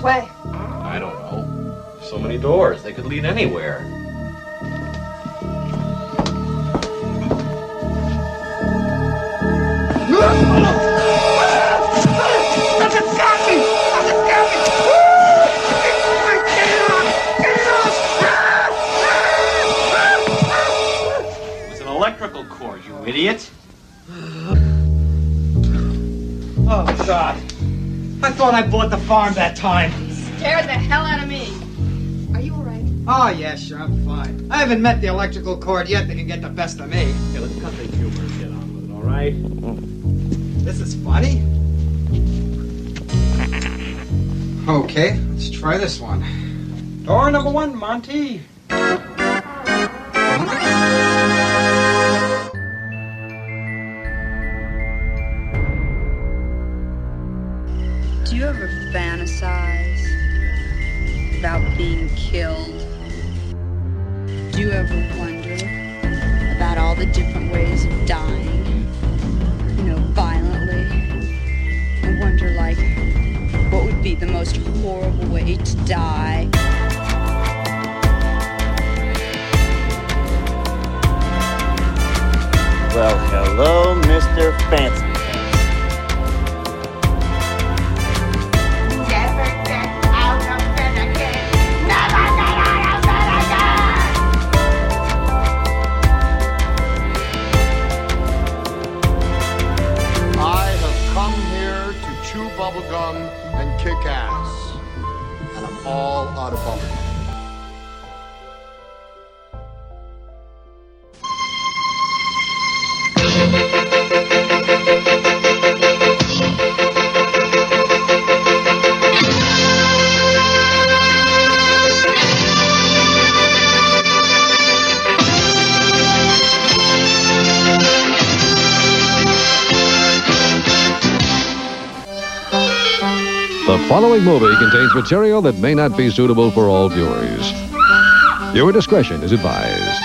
Which way? I don't know. So many doors, they could lead anywhere. That's a coffee! That's a coffee! Get it was an electrical cord, you idiot. Oh, God. I thought I bought the farm that time. Scared the hell out of me. Are you alright? Oh, ah, yeah, sure, I'm fine. I haven't met the electrical cord yet that can get the best of me. Okay, let's cut the humor and get on with it, all right? This is funny. Okay, let's try this one. Door number one, Monty. The following movie contains material that may not be suitable for all viewers. Your discretion is advised.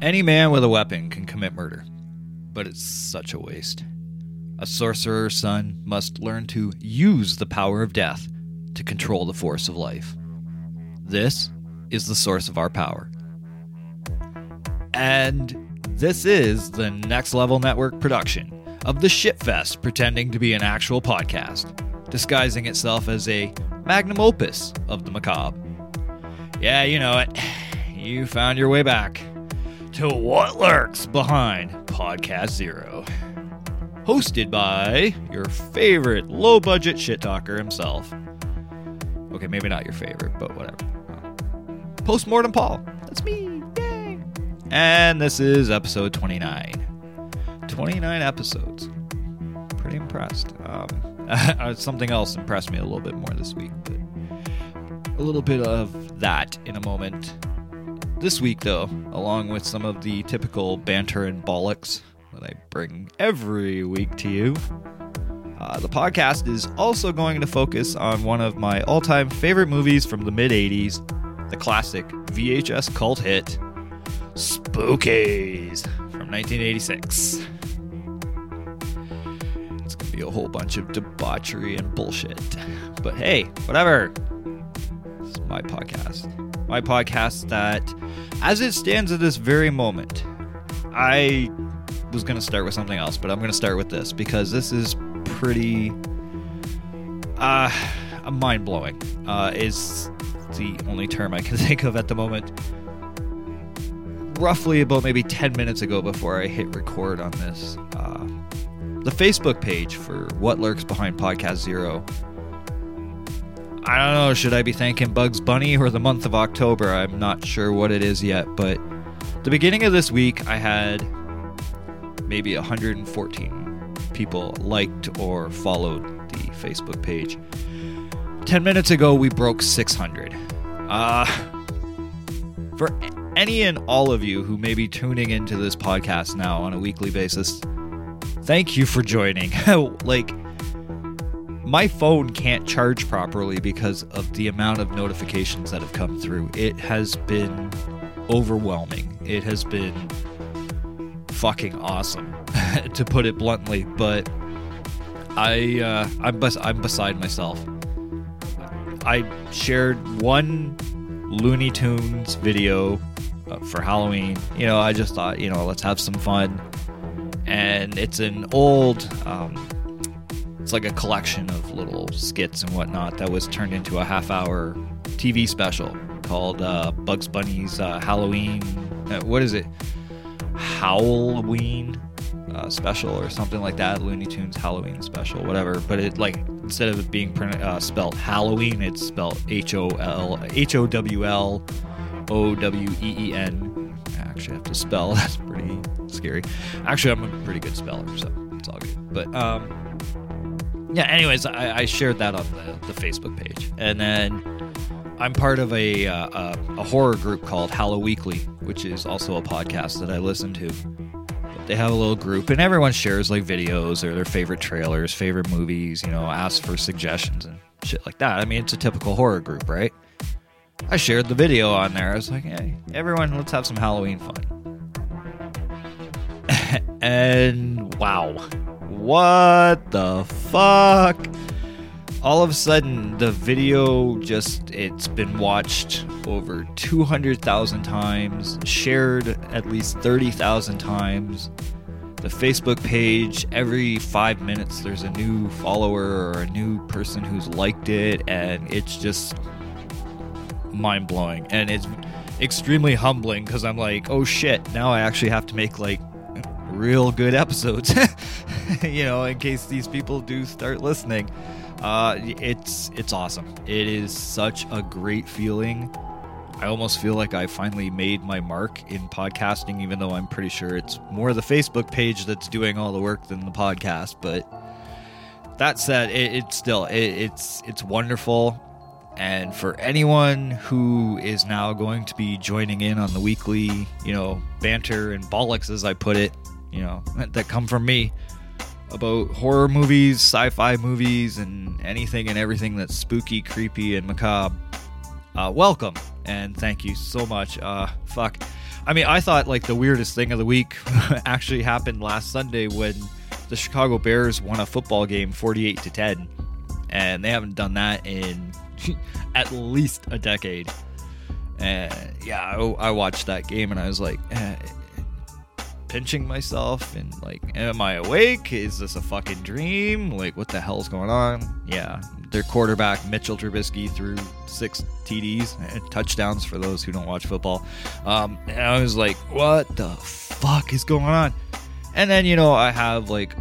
Any man with a weapon can commit murder, but it's such a waste. A sorcerer's son must learn to use the power of death to control the force of life. This is the source of our power. And this is the Next Level Network production of the Shitfest pretending to be an actual podcast, disguising itself as a magnum opus of the macabre. Yeah, you know it. You found your way back to what lurks behind Podcast Zero. Hosted by your favorite low budget shit talker himself. Okay, maybe not your favorite, but whatever. Postmortem Paul. That's me. And this is episode 29. 29 episodes. Pretty impressed. Um, something else impressed me a little bit more this week, but a little bit of that in a moment. This week, though, along with some of the typical banter and bollocks that I bring every week to you, uh, the podcast is also going to focus on one of my all time favorite movies from the mid 80s, the classic VHS cult hit, Spookies from 1986. It's going to be a whole bunch of debauchery and bullshit. But hey, whatever. It's my podcast. My podcast that, as it stands at this very moment, I was going to start with something else, but I'm going to start with this because this is pretty uh mind blowing. Uh is the only term I can think of at the moment. Roughly about maybe 10 minutes ago before I hit record on this, uh, the Facebook page for What Lurks Behind Podcast Zero. I don't know, should I be thanking Bugs Bunny or the month of October? I'm not sure what it is yet, but the beginning of this week I had maybe 114 people liked or followed the Facebook page. 10 minutes ago, we broke 600. Uh, for any and all of you who may be tuning into this podcast now on a weekly basis, thank you for joining. like, my phone can't charge properly because of the amount of notifications that have come through. It has been overwhelming. It has been fucking awesome, to put it bluntly. But I uh, I'm bes- I'm beside myself. I shared one Looney Tunes video for Halloween. You know, I just thought, you know, let's have some fun. And it's an old, um, it's like a collection of little skits and whatnot that was turned into a half hour TV special called uh, Bugs Bunny's uh, Halloween. Uh, what is it? Halloween uh, special or something like that. Looney Tunes Halloween special, whatever. But it like instead of being print, uh, spelled Halloween, it's spelled H O L H O W L O W E E N. I actually have to spell. That's pretty scary. Actually, I'm a pretty good speller, so it's all good. But um, yeah. Anyways, I, I shared that on the, the Facebook page, and then I'm part of a, uh, a a horror group called Hallow Weekly, which is also a podcast that I listen to. They have a little group, and everyone shares like videos or their favorite trailers, favorite movies. You know, asks for suggestions and shit like that. I mean, it's a typical horror group, right? I shared the video on there. I was like, hey, everyone, let's have some Halloween fun. and wow, what the fuck? All of a sudden, the video just, it's been watched over 200,000 times, shared at least 30,000 times. The Facebook page, every five minutes, there's a new follower or a new person who's liked it, and it's just mind blowing and it's extremely humbling because I'm like, oh shit, now I actually have to make like real good episodes, you know, in case these people do start listening. Uh, it's it's awesome. It is such a great feeling. I almost feel like I finally made my mark in podcasting, even though I'm pretty sure it's more the Facebook page that's doing all the work than the podcast. But that said, it, it's still it, it's it's wonderful. And for anyone who is now going to be joining in on the weekly, you know, banter and bollocks, as I put it, you know, that come from me about horror movies, sci fi movies, and anything and everything that's spooky, creepy, and macabre, uh, welcome and thank you so much. Uh, fuck. I mean, I thought like the weirdest thing of the week actually happened last Sunday when the Chicago Bears won a football game 48 to 10. And they haven't done that in at least a decade. And yeah, I, I watched that game and I was like, eh, pinching myself and like, am I awake? Is this a fucking dream? Like, what the hell's going on? Yeah, their quarterback Mitchell Trubisky threw six TDs and touchdowns for those who don't watch football. Um, and I was like, what the fuck is going on? And then you know, I have like,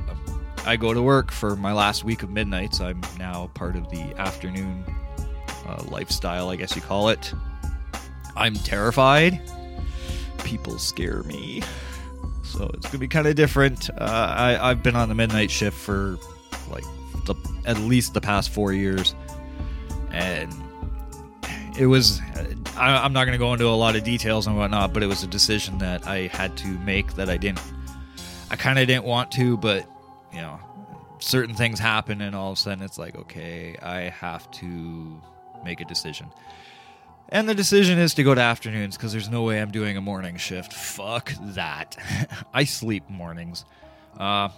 I go to work for my last week of midnights. I'm now part of the afternoon uh, lifestyle, I guess you call it. I'm terrified. People scare me. So it's gonna be kind of different. Uh, I, I've been on the midnight shift for like the, at least the past four years, and it was. I, I'm not gonna go into a lot of details and whatnot, but it was a decision that I had to make that I didn't. I kind of didn't want to, but you know, certain things happen, and all of a sudden it's like, okay, I have to make a decision. And the decision is to go to afternoons because there's no way I'm doing a morning shift. Fuck that. I sleep mornings. Uh,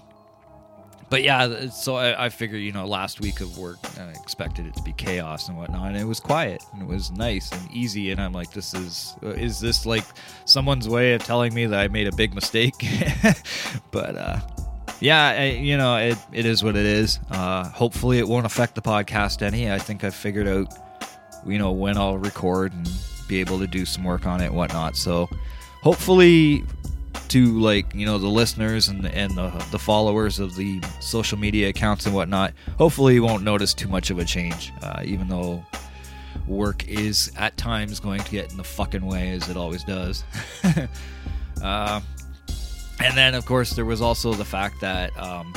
but yeah, so I, I figured, you know, last week of work, I expected it to be chaos and whatnot, and it was quiet and it was nice and easy. And I'm like, this is, is this like someone's way of telling me that I made a big mistake? but uh, yeah, I, you know, it, it is what it is. Uh, hopefully, it won't affect the podcast any. I think I've figured out you know when I'll record and be able to do some work on it and whatnot. So hopefully to like you know the listeners and the, and the, the followers of the social media accounts and whatnot hopefully you won't notice too much of a change uh, even though work is at times going to get in the fucking way as it always does uh, and then of course there was also the fact that um,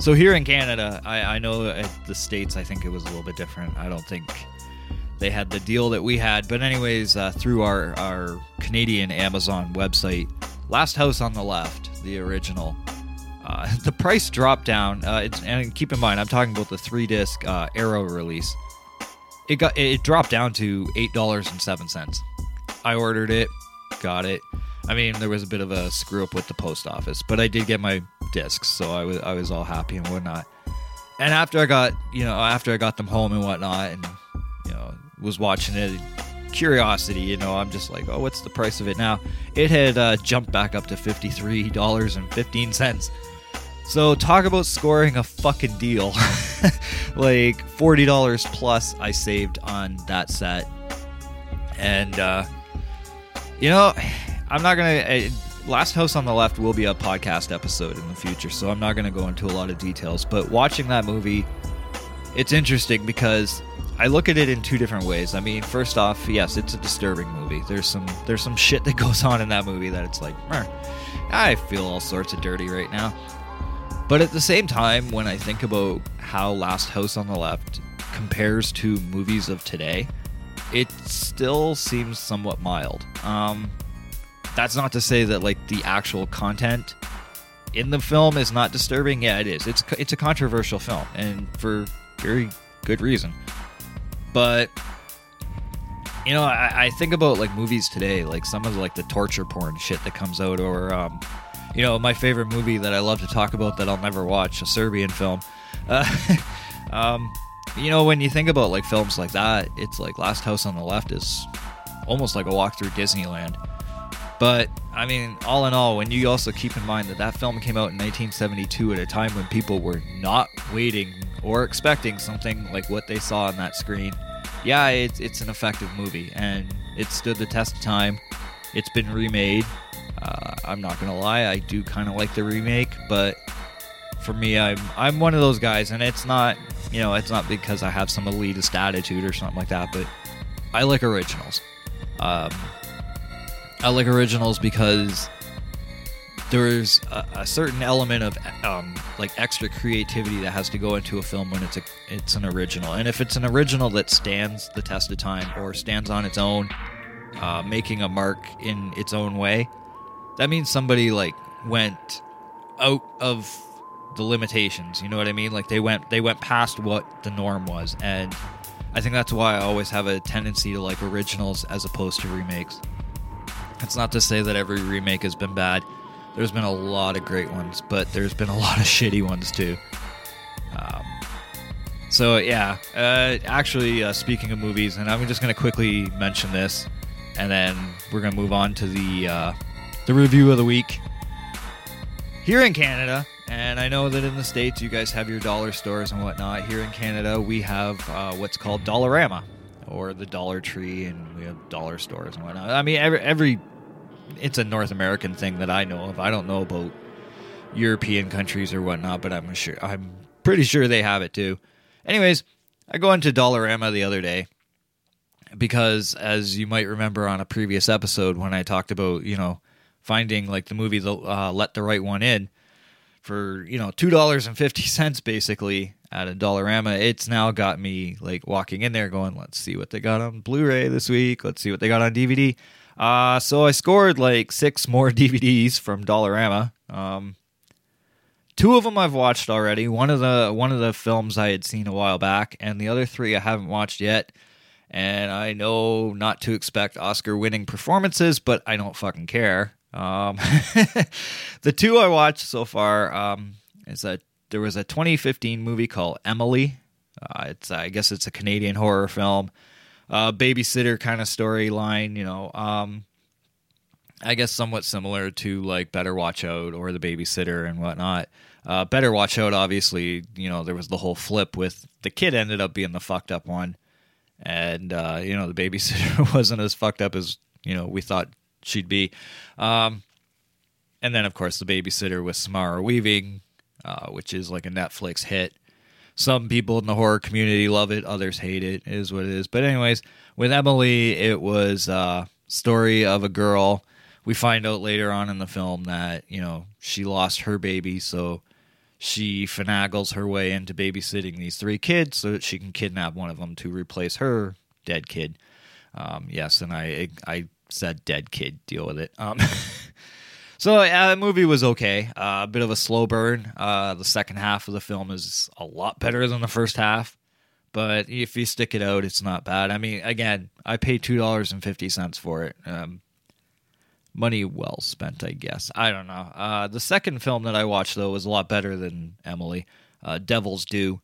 so here in canada I, I know at the states i think it was a little bit different i don't think they had the deal that we had. But anyways, uh, through our our Canadian Amazon website, Last House on the Left, the original, uh, the price dropped down. Uh, and keep in mind, I'm talking about the three disc uh, Arrow release. It got it dropped down to eight dollars and seven cents. I ordered it, got it. I mean, there was a bit of a screw up with the post office, but I did get my discs, so I was I was all happy and whatnot. And after I got you know after I got them home and whatnot, and was watching it, curiosity, you know, I'm just like, oh, what's the price of it now? It had uh, jumped back up to fifty three dollars and fifteen cents. So talk about scoring a fucking deal. like forty dollars plus I saved on that set, and uh, you know, I'm not gonna. Uh, Last House on the Left will be a podcast episode in the future, so I'm not gonna go into a lot of details. But watching that movie, it's interesting because I look at it in two different ways. I mean, first off, yes, it's a disturbing movie. There's some there's some shit that goes on in that movie that it's like, I feel all sorts of dirty right now. But at the same time, when I think about how Last House on the Left compares to movies of today, it still seems somewhat mild. Um, that's not to say that like the actual content in the film is not disturbing. Yeah, it is. It's it's a controversial film, and for very good reason. But you know, I, I think about like movies today, like some of like the torture porn shit that comes out, or um, you know, my favorite movie that I love to talk about that I'll never watch, a Serbian film. Uh, um, you know, when you think about like films like that, it's like Last House on the Left is almost like a walk through Disneyland. But I mean, all in all, when you also keep in mind that that film came out in 1972 at a time when people were not waiting or expecting something like what they saw on that screen, yeah, it's it's an effective movie and it stood the test of time. It's been remade. Uh, I'm not gonna lie, I do kind of like the remake, but for me, I'm I'm one of those guys, and it's not you know it's not because I have some elitist attitude or something like that, but I like originals. Um, I like originals because there's a, a certain element of um, like extra creativity that has to go into a film when it's a it's an original, and if it's an original that stands the test of time or stands on its own, uh, making a mark in its own way, that means somebody like went out of the limitations. You know what I mean? Like they went they went past what the norm was, and I think that's why I always have a tendency to like originals as opposed to remakes. It's not to say that every remake has been bad. There's been a lot of great ones, but there's been a lot of shitty ones too. Um, so yeah, uh, actually, uh, speaking of movies, and I'm just to quickly mention this, and then we're to move on to the uh, the review of the week. Here in Canada, and I know that in the States you guys have your dollar stores and whatnot. Here in Canada, we have uh, what's called Dollarama or the Dollar Tree, and we have dollar stores and whatnot. I mean, every, every it's a North American thing that I know of. I don't know about European countries or whatnot, but I'm sure I'm pretty sure they have it too. Anyways, I go into Dollarama the other day because, as you might remember on a previous episode when I talked about you know finding like the movie the uh, Let the Right One In for you know two dollars and fifty cents basically at a Dollarama. It's now got me like walking in there going, let's see what they got on Blu-ray this week. Let's see what they got on DVD. Uh, so I scored like six more DVDs from Dollarama. Um, two of them I've watched already. One of the one of the films I had seen a while back, and the other three I haven't watched yet. And I know not to expect Oscar-winning performances, but I don't fucking care. Um, the two I watched so far um, is that there was a 2015 movie called Emily. Uh, it's I guess it's a Canadian horror film, uh, babysitter kind of storyline. You know, um, I guess somewhat similar to like Better Watch Out or The Babysitter and whatnot. Uh, Better Watch Out, obviously, you know there was the whole flip with the kid ended up being the fucked up one, and uh, you know the babysitter wasn't as fucked up as you know we thought she'd be. Um, and then, of course, the babysitter with Samara Weaving, uh, which is like a Netflix hit. Some people in the horror community love it, others hate it. it is what it is. But anyways, with Emily, it was a story of a girl. We find out later on in the film that you know she lost her baby, so she finagles her way into babysitting these three kids so that she can kidnap one of them to replace her dead kid. Um, yes, and I I said dead kid. Deal with it. Um, so uh, the movie was okay. Uh, a bit of a slow burn. Uh, the second half of the film is a lot better than the first half. But if you stick it out, it's not bad. I mean, again, I paid two dollars and fifty cents for it. Um, money well spent, I guess. I don't know. Uh, the second film that I watched though was a lot better than Emily. Uh, Devil's Due.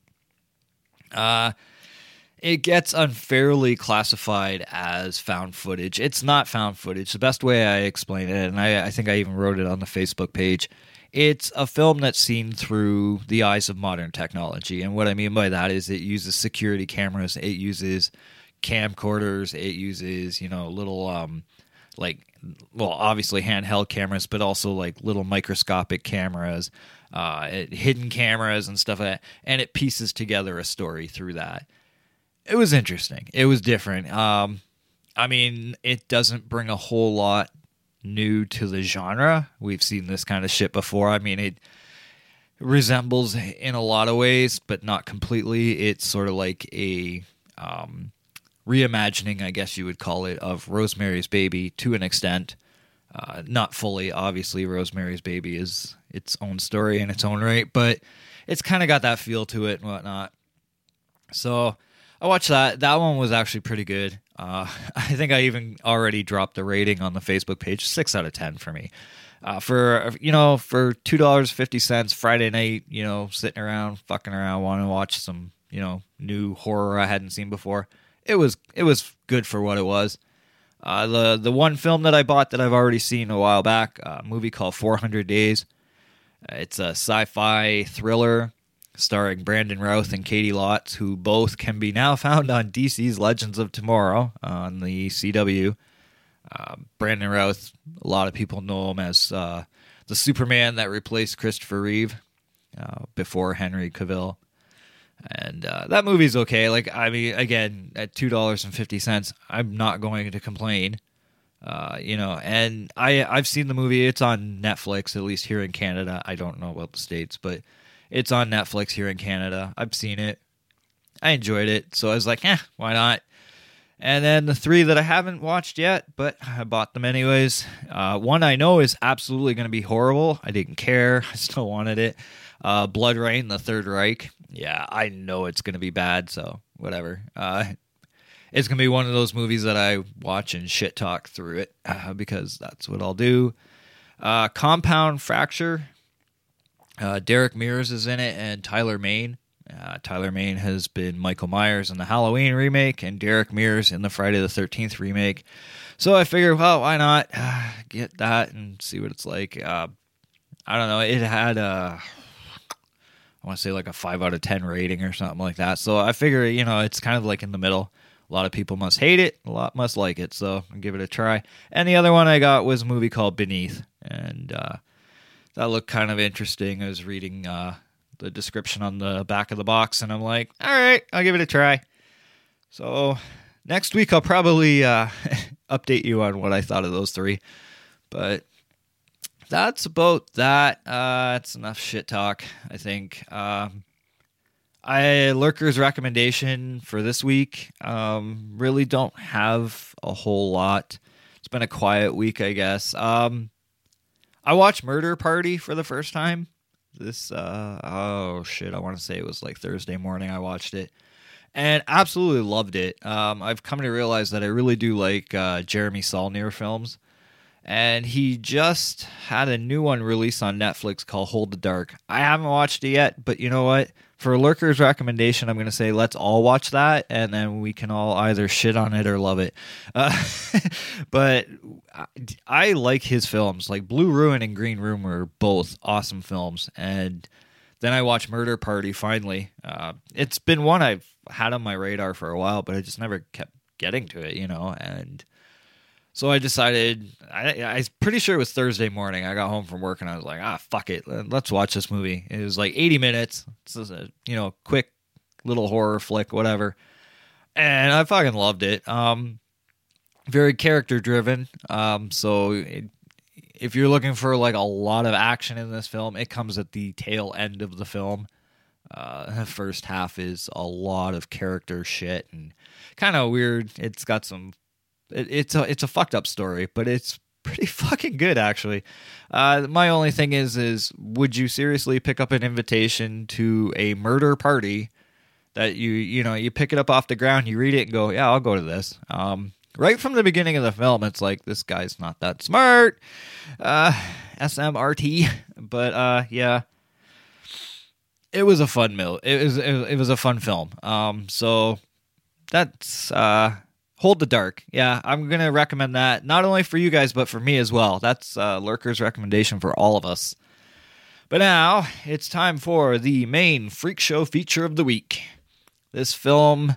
It gets unfairly classified as found footage. It's not found footage. The best way I explain it, and I, I think I even wrote it on the Facebook page, it's a film that's seen through the eyes of modern technology. And what I mean by that is it uses security cameras, it uses camcorders, it uses, you know, little um like well, obviously handheld cameras, but also like little microscopic cameras, uh, hidden cameras and stuff like that, and it pieces together a story through that. It was interesting. It was different. Um, I mean, it doesn't bring a whole lot new to the genre. We've seen this kind of shit before. I mean, it resembles in a lot of ways, but not completely. It's sort of like a um, reimagining, I guess you would call it, of Rosemary's Baby to an extent. Uh, not fully, obviously. Rosemary's Baby is its own story in its own right, but it's kind of got that feel to it and whatnot. So I watched that. That one was actually pretty good. Uh, I think I even already dropped the rating on the Facebook page, six out of ten for me. Uh, for you know, for two dollars fifty cents Friday night, you know, sitting around, fucking around, wanting to watch some, you know, new horror I hadn't seen before. It was it was good for what it was. Uh, the the one film that I bought that I've already seen a while back, a movie called Four Hundred Days. Uh, it's a sci-fi thriller starring Brandon Routh and Katie Lotz, who both can be now found on DC's Legends of Tomorrow on the CW. Uh, Brandon Routh, a lot of people know him as uh, the Superman that replaced Christopher Reeve uh, before Henry Cavill. And uh, that movie's okay. Like, I mean, again, at $2.50, I'm not going to complain. Uh, you know, and I I've seen the movie. It's on Netflix, at least here in Canada. I don't know about the states, but it's on Netflix here in Canada. I've seen it. I enjoyed it, so I was like, eh, why not? And then the three that I haven't watched yet, but I bought them anyways. Uh, one I know is absolutely going to be horrible. I didn't care. I still wanted it. Uh, Rain, The Third Reich. Yeah, I know it's going to be bad, so whatever. Uh, it's going to be one of those movies that I watch and shit talk through it uh, because that's what I'll do. Uh, Compound Fracture. Uh, Derek Mears is in it and Tyler Mane. Uh, Tyler Mane has been Michael Myers in the Halloween remake and Derek Mears in the Friday the 13th remake. So I figured, well, why not get that and see what it's like. Uh, I don't know. It had a, I want to say like a 5 out of 10 rating or something like that. So I figure, you know, it's kind of like in the middle. A lot of people must hate it, a lot must like it. So I'll give it a try. And the other one I got was a movie called Beneath. And uh, that looked kind of interesting. I was reading uh, the description on the back of the box, and I'm like, all right, I'll give it a try. So next week I'll probably uh, update you on what I thought of those three. But that's about that. Uh, that's enough shit talk, I think. Um, I lurker's recommendation for this week. Um, really don't have a whole lot. It's been a quiet week, I guess. Um, I watched Murder Party for the first time. This uh oh shit, I want to say it was like Thursday morning I watched it. And absolutely loved it. Um, I've come to realize that I really do like uh, Jeremy Saulnier films. And he just had a new one released on Netflix called Hold the Dark. I haven't watched it yet, but you know what? For Lurker's recommendation, I'm going to say let's all watch that, and then we can all either shit on it or love it. Uh, but I, I like his films. Like Blue Ruin and Green Room were both awesome films. And then I watched Murder Party finally. Uh, it's been one I've had on my radar for a while, but I just never kept getting to it, you know? And so I decided, I, I was pretty sure it was Thursday morning. I got home from work and I was like, ah, fuck it. Let's watch this movie. It was like 80 minutes. It's a, you know, quick little horror flick, whatever. And I fucking loved it. Um, very character driven. Um, so it, if you're looking for like a lot of action in this film, it comes at the tail end of the film. Uh, the first half is a lot of character shit and kind of weird. It's got some it, it's a it's a fucked up story, but it's pretty fucking good actually. Uh, my only thing is is would you seriously pick up an invitation to a murder party that you you know you pick it up off the ground, you read it and go, yeah, I'll go to this. Um, right from the beginning of the film, it's like this guy's not that smart. Uh, SMRT, but uh, yeah, it was a fun mill. It was it, was a fun film. Um, so that's uh, Hold the Dark. Yeah, I'm gonna recommend that not only for you guys but for me as well. That's uh, Lurker's recommendation for all of us. But now it's time for the main freak show feature of the week. This film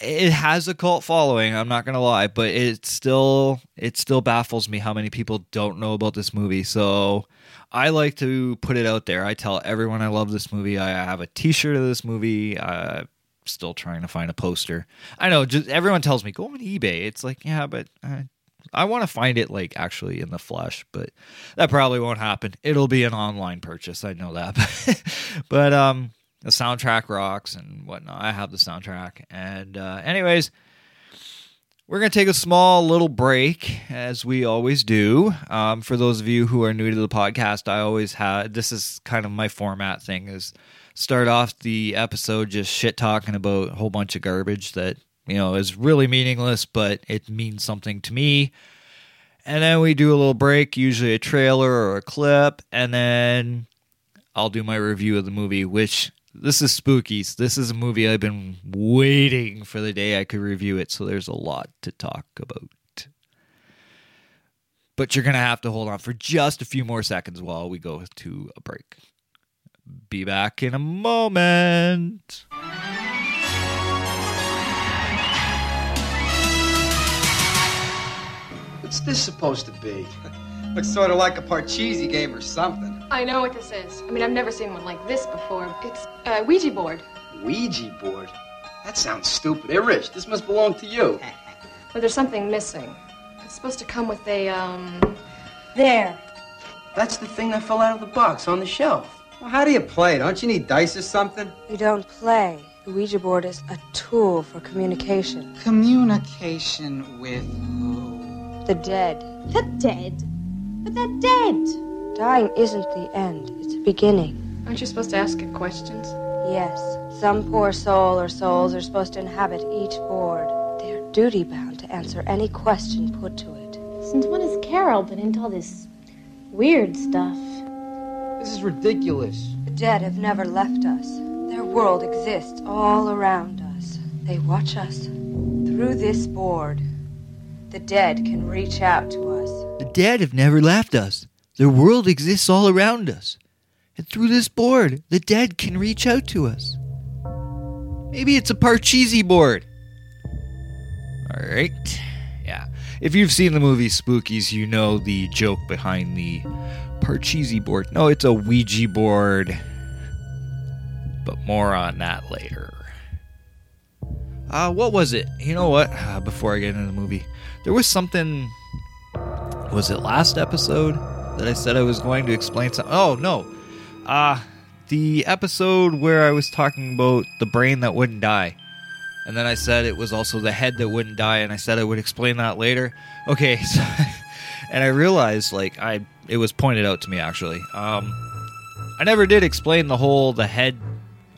it has a cult following, I'm not going to lie, but it still it still baffles me how many people don't know about this movie. So I like to put it out there. I tell everyone I love this movie. I have a t-shirt of this movie. I'm still trying to find a poster. I know just everyone tells me go on eBay. It's like, yeah, but uh, I want to find it like actually in the flesh, but that probably won't happen. It'll be an online purchase. I know that. but um the soundtrack rocks and whatnot. I have the soundtrack. And uh, anyways, we're going to take a small little break as we always do. Um, for those of you who are new to the podcast, I always have this is kind of my format thing is start off the episode just shit talking about a whole bunch of garbage that you know is really meaningless, but it means something to me. And then we do a little break, usually a trailer or a clip, and then I'll do my review of the movie, which this is Spookies. This is a movie I've been waiting for the day I could review it, so there's a lot to talk about. But you're going to have to hold on for just a few more seconds while we go to a break. Be back in a moment. What's this supposed to be? Looks sort of like a Parcheesi game or something. I know what this is. I mean, I've never seen one like this before. It's a Ouija board. Ouija board? That sounds stupid. Hey, Rich, this must belong to you. But there's something missing. It's supposed to come with a, um. There. That's the thing that fell out of the box on the shelf. Well, how do you play? Don't you need dice or something? You don't play. The Ouija board is a tool for communication. Communication with who? The dead. The dead? But they're dead. Dying isn't the end, it's a beginning. Aren't you supposed to ask it questions? Yes. Some poor soul or souls are supposed to inhabit each board. They are duty bound to answer any question put to it. Since when has Carol been into all this weird stuff? This is ridiculous. The dead have never left us. Their world exists all around us. They watch us through this board. The dead can reach out to us. The dead have never left us. Their world exists all around us. And through this board, the dead can reach out to us. Maybe it's a Parcheesi board. All right. Yeah. If you've seen the movie Spookies, you know the joke behind the Parcheesi board. No, it's a Ouija board. But more on that later. Uh, what was it? You know what? Uh, before I get into the movie, there was something. Was it last episode that I said I was going to explain something? Oh, no. Uh, the episode where I was talking about the brain that wouldn't die. And then I said it was also the head that wouldn't die, and I said I would explain that later. Okay, so, and I realized, like, I it was pointed out to me actually. Um, I never did explain the whole the head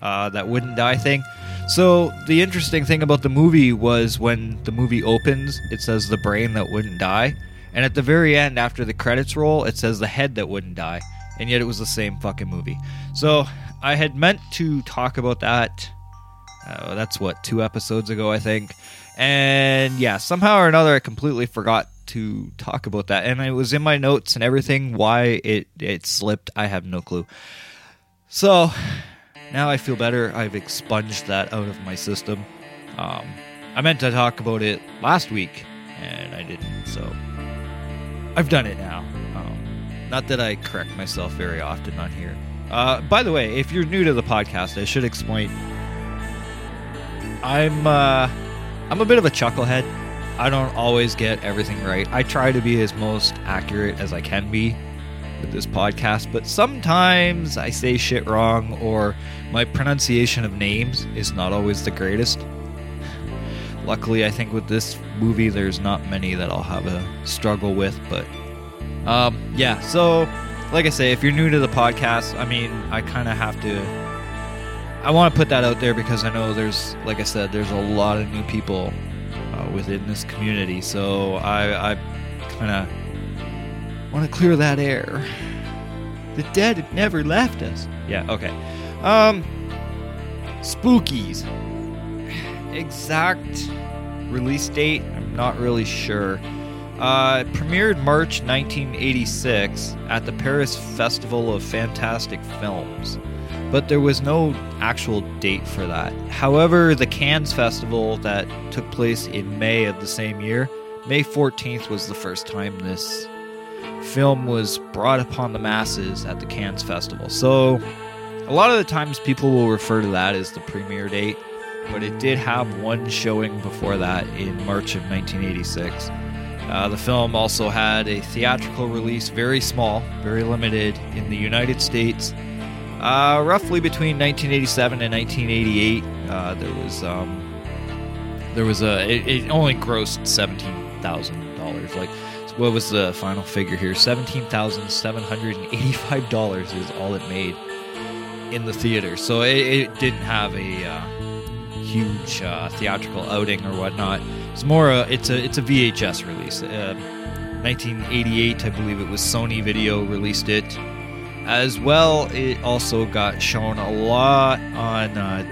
uh, that wouldn't die thing. So the interesting thing about the movie was when the movie opens, it says the brain that wouldn't die, and at the very end, after the credits roll, it says the head that wouldn't die, and yet it was the same fucking movie. So I had meant to talk about that. Uh, that's what two episodes ago, I think, and yeah, somehow or another, I completely forgot to talk about that, and it was in my notes and everything. Why it it slipped, I have no clue. So now I feel better. I've expunged that out of my system. Um, I meant to talk about it last week, and I didn't. So I've done it now. Um, not that I correct myself very often on here. Uh, by the way, if you're new to the podcast, I should explain. I'm uh, I'm a bit of a chucklehead. I don't always get everything right. I try to be as most accurate as I can be with this podcast, but sometimes I say shit wrong or my pronunciation of names is not always the greatest. Luckily, I think with this movie, there's not many that I'll have a struggle with, but um, yeah. So, like I say, if you're new to the podcast, I mean, I kind of have to. I want to put that out there because I know there's, like I said, there's a lot of new people uh, within this community. So I, I kind of want to clear that air. The dead have never left us. Yeah, okay. Um, Spookies. Exact release date, I'm not really sure. Uh, premiered March 1986 at the Paris Festival of Fantastic Films, but there was no actual date for that. However, the Cannes Festival that took place in May of the same year, May 14th was the first time this film was brought upon the masses at the Cannes Festival. So, a lot of the times people will refer to that as the premiere date, but it did have one showing before that in March of 1986. Uh, the film also had a theatrical release, very small, very limited, in the United States. Uh, roughly between 1987 and 1988, uh, there was um, there was a it, it only grossed seventeen thousand dollars. Like, what was the final figure here? Seventeen thousand seven hundred and eighty-five dollars is all it made in the theater. So it, it didn't have a uh, huge uh, theatrical outing or whatnot. It's more a it's a it's a VHS release. Uh, 1988, I believe it was Sony Video released it. As well, it also got shown a lot on uh,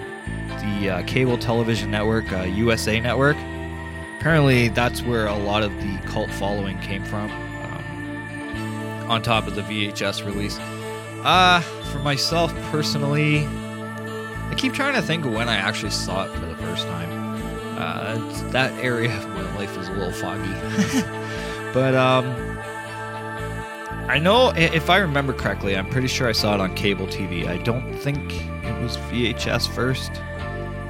the uh, cable television network, uh, USA Network. Apparently, that's where a lot of the cult following came from. Um, on top of the VHS release. Uh, for myself personally, I keep trying to think of when I actually saw it for the first time. Uh, that area of my life is a little foggy. but um, I know if I remember correctly, I'm pretty sure I saw it on cable TV. I don't think it was VHS first.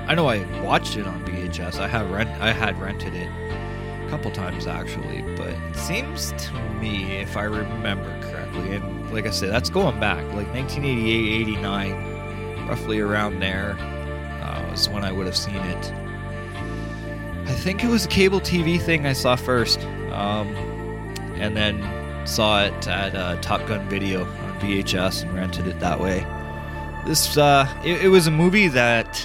I know I watched it on VHS. I have rent. I had rented it a couple times actually, but it seems to me, if I remember correctly, and like I said, that's going back like 1988, 89, roughly around there uh, was when I would have seen it. I think it was a cable TV thing I saw first, um, and then saw it at Top Gun Video on VHS and rented it that way. This uh, it, it was a movie that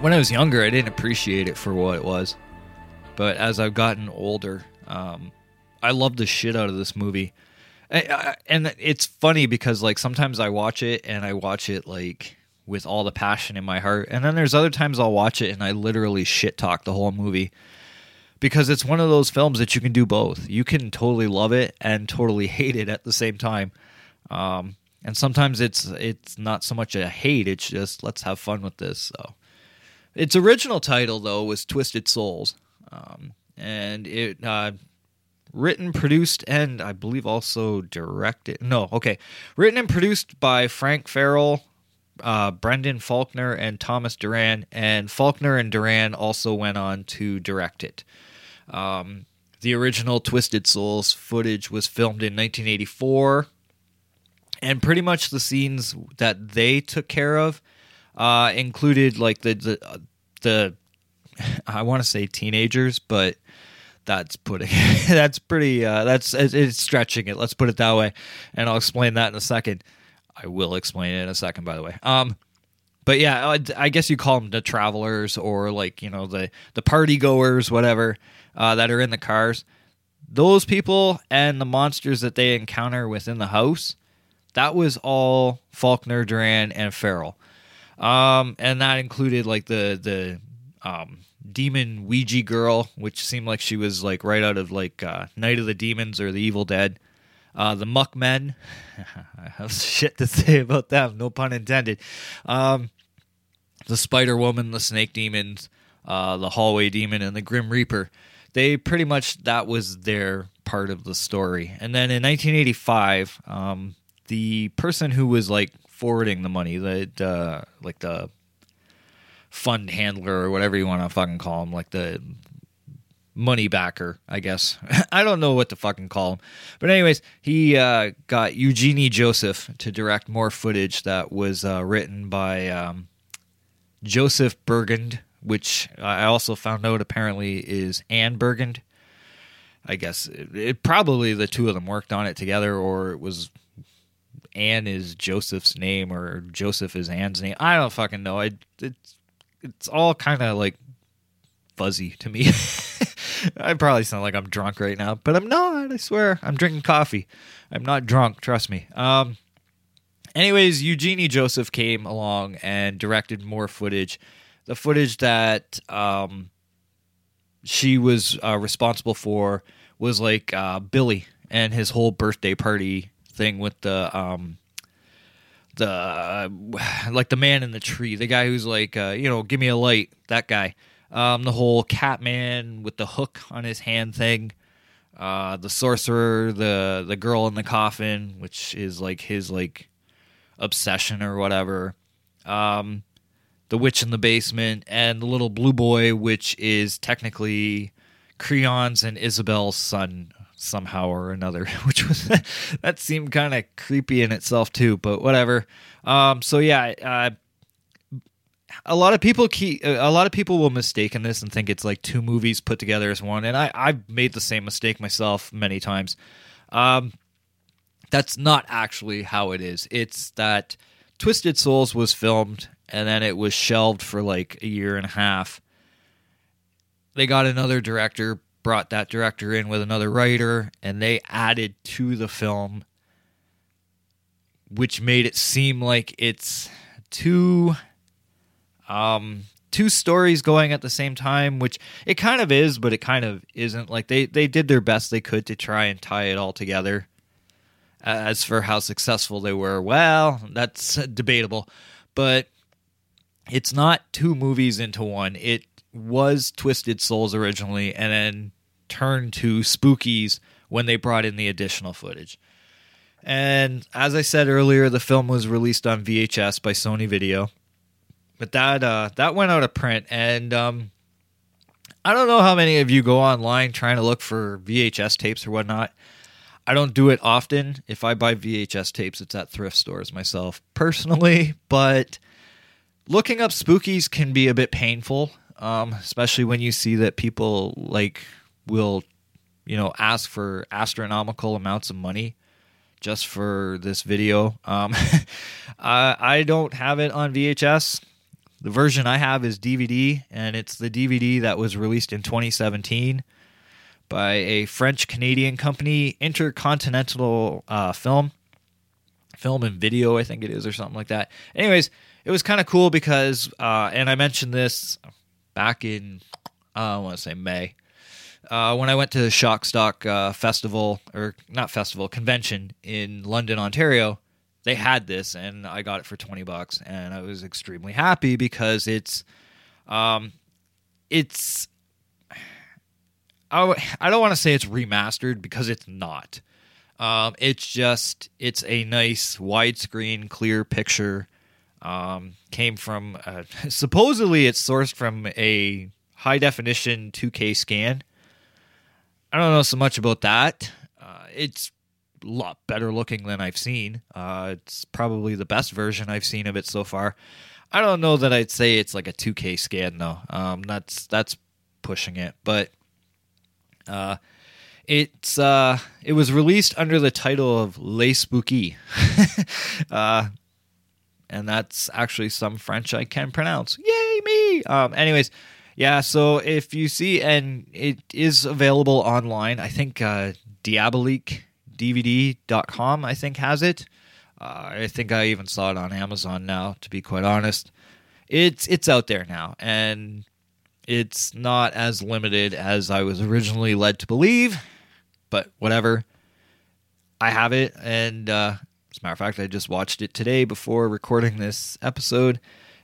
when I was younger I didn't appreciate it for what it was, but as I've gotten older, um, I love the shit out of this movie. And it's funny because like sometimes I watch it and I watch it like with all the passion in my heart, and then there's other times I'll watch it and I literally shit talk the whole movie because it's one of those films that you can do both. You can totally love it and totally hate it at the same time. Um, and sometimes it's it's not so much a hate; it's just let's have fun with this. So, its original title though was Twisted Souls, um, and it uh, written, produced, and I believe also directed. No, okay, written and produced by Frank Farel, uh, Brendan Faulkner, and Thomas Doran. And Faulkner and Doran also went on to direct it. Um, the original Twisted Souls footage was filmed in 1984, and pretty much the scenes that they took care of uh, included like the the, the I want to say teenagers, but that's putting that's pretty uh, that's it's stretching it. Let's put it that way, and I'll explain that in a second. I will explain it in a second, by the way. Um, but yeah, I, I guess you call them the travelers or like you know the the party goers, whatever, uh, that are in the cars. Those people and the monsters that they encounter within the house, that was all Faulkner, Doran, and Farel, um, and that included like the the um, demon Ouija girl, which seemed like she was like right out of like uh, Night of the Demons or The Evil Dead. Uh, the Muckmen, I have shit to say about them, no pun intended. Um, the Spider Woman, the Snake Demons, uh, the Hallway Demon, and the Grim Reaper. They pretty much that was their part of the story. And then in 1985, um, the person who was like forwarding the money, the uh, like the fund handler or whatever you want to fucking call him, like the money backer, I guess. I don't know what to fucking call him. But anyways, he uh, got Eugenie Joseph to direct more footage that was uh, written by um, Joseph Burgund, which I also found out apparently is Anne Burgund. I guess it, it probably the two of them worked on it together, or it was Anne is Joseph's name, or Joseph is Anne's name. I don't fucking know. I it's it's all kind of like fuzzy to me. I probably sound like I'm drunk right now, but I'm not. I swear, I'm drinking coffee. I'm not drunk. Trust me. Um. Anyways, Eugenie Joseph came along and directed more footage. The footage that um, she was uh, responsible for was like uh, Billy and his whole birthday party thing with the um, the uh, like the man in the tree, the guy who's like, uh, you know, give me a light, that guy. Um, the whole Catman with the hook on his hand thing. Uh, the sorcerer, the the girl in the coffin, which is like his like obsession or whatever. Um, the witch in the basement, and the little blue boy, which is technically Creon's and Isabel's son somehow or another, which was that seemed kind of creepy in itself too, but whatever. Um, so yeah, uh, a lot of people keep a lot of people will mistake in this and think it's like two movies put together as one, and I I've made the same mistake myself many times. Um, that's not actually how it is. It's that Twisted Souls was filmed and then it was shelved for like a year and a half. They got another director, brought that director in with another writer, and they added to the film, which made it seem like it's two um two stories going at the same time which it kind of is but it kind of isn't. Like they they did their best they could to try and tie it all together. As for how successful they were well that's debatable. But it's not two movies into one it was twisted souls originally and then turned to spookies when they brought in the additional footage and as i said earlier the film was released on vhs by sony video but that uh, that went out of print, and um, I don't know how many of you go online trying to look for VHS tapes or whatnot. I don't do it often. If I buy VHS tapes, it's at thrift stores myself personally. But looking up spookies can be a bit painful, um, especially when you see that people like will, you know, ask for astronomical amounts of money just for this video. Um, I, I don't have it on VHS. The version I have is DVD, and it's the DVD that was released in 2017 by a French Canadian company, Intercontinental uh, Film, Film and Video, I think it is, or something like that. Anyways, it was kind of cool because, uh, and I mentioned this back in, uh, I want to say May, uh, when I went to the Shock Stock uh, Festival, or not festival, convention in London, Ontario they had this and I got it for 20 bucks and I was extremely happy because it's um it's I, I don't want to say it's remastered because it's not. Um it's just it's a nice widescreen clear picture um came from uh, supposedly it's sourced from a high definition 2K scan. I don't know so much about that. Uh, it's a lot better looking than I've seen. Uh, it's probably the best version I've seen of it so far. I don't know that I'd say it's like a 2K scan though. Um, that's that's pushing it, but uh, it's uh, it was released under the title of Les Spooky, uh, and that's actually some French I can pronounce. Yay me! Um, anyways, yeah. So if you see, and it is available online. I think uh, Diabolik DVD.com, I think, has it. Uh, I think I even saw it on Amazon now, to be quite honest. It's it's out there now, and it's not as limited as I was originally led to believe, but whatever. I have it, and uh, matter of fact, I just watched it today before recording this episode.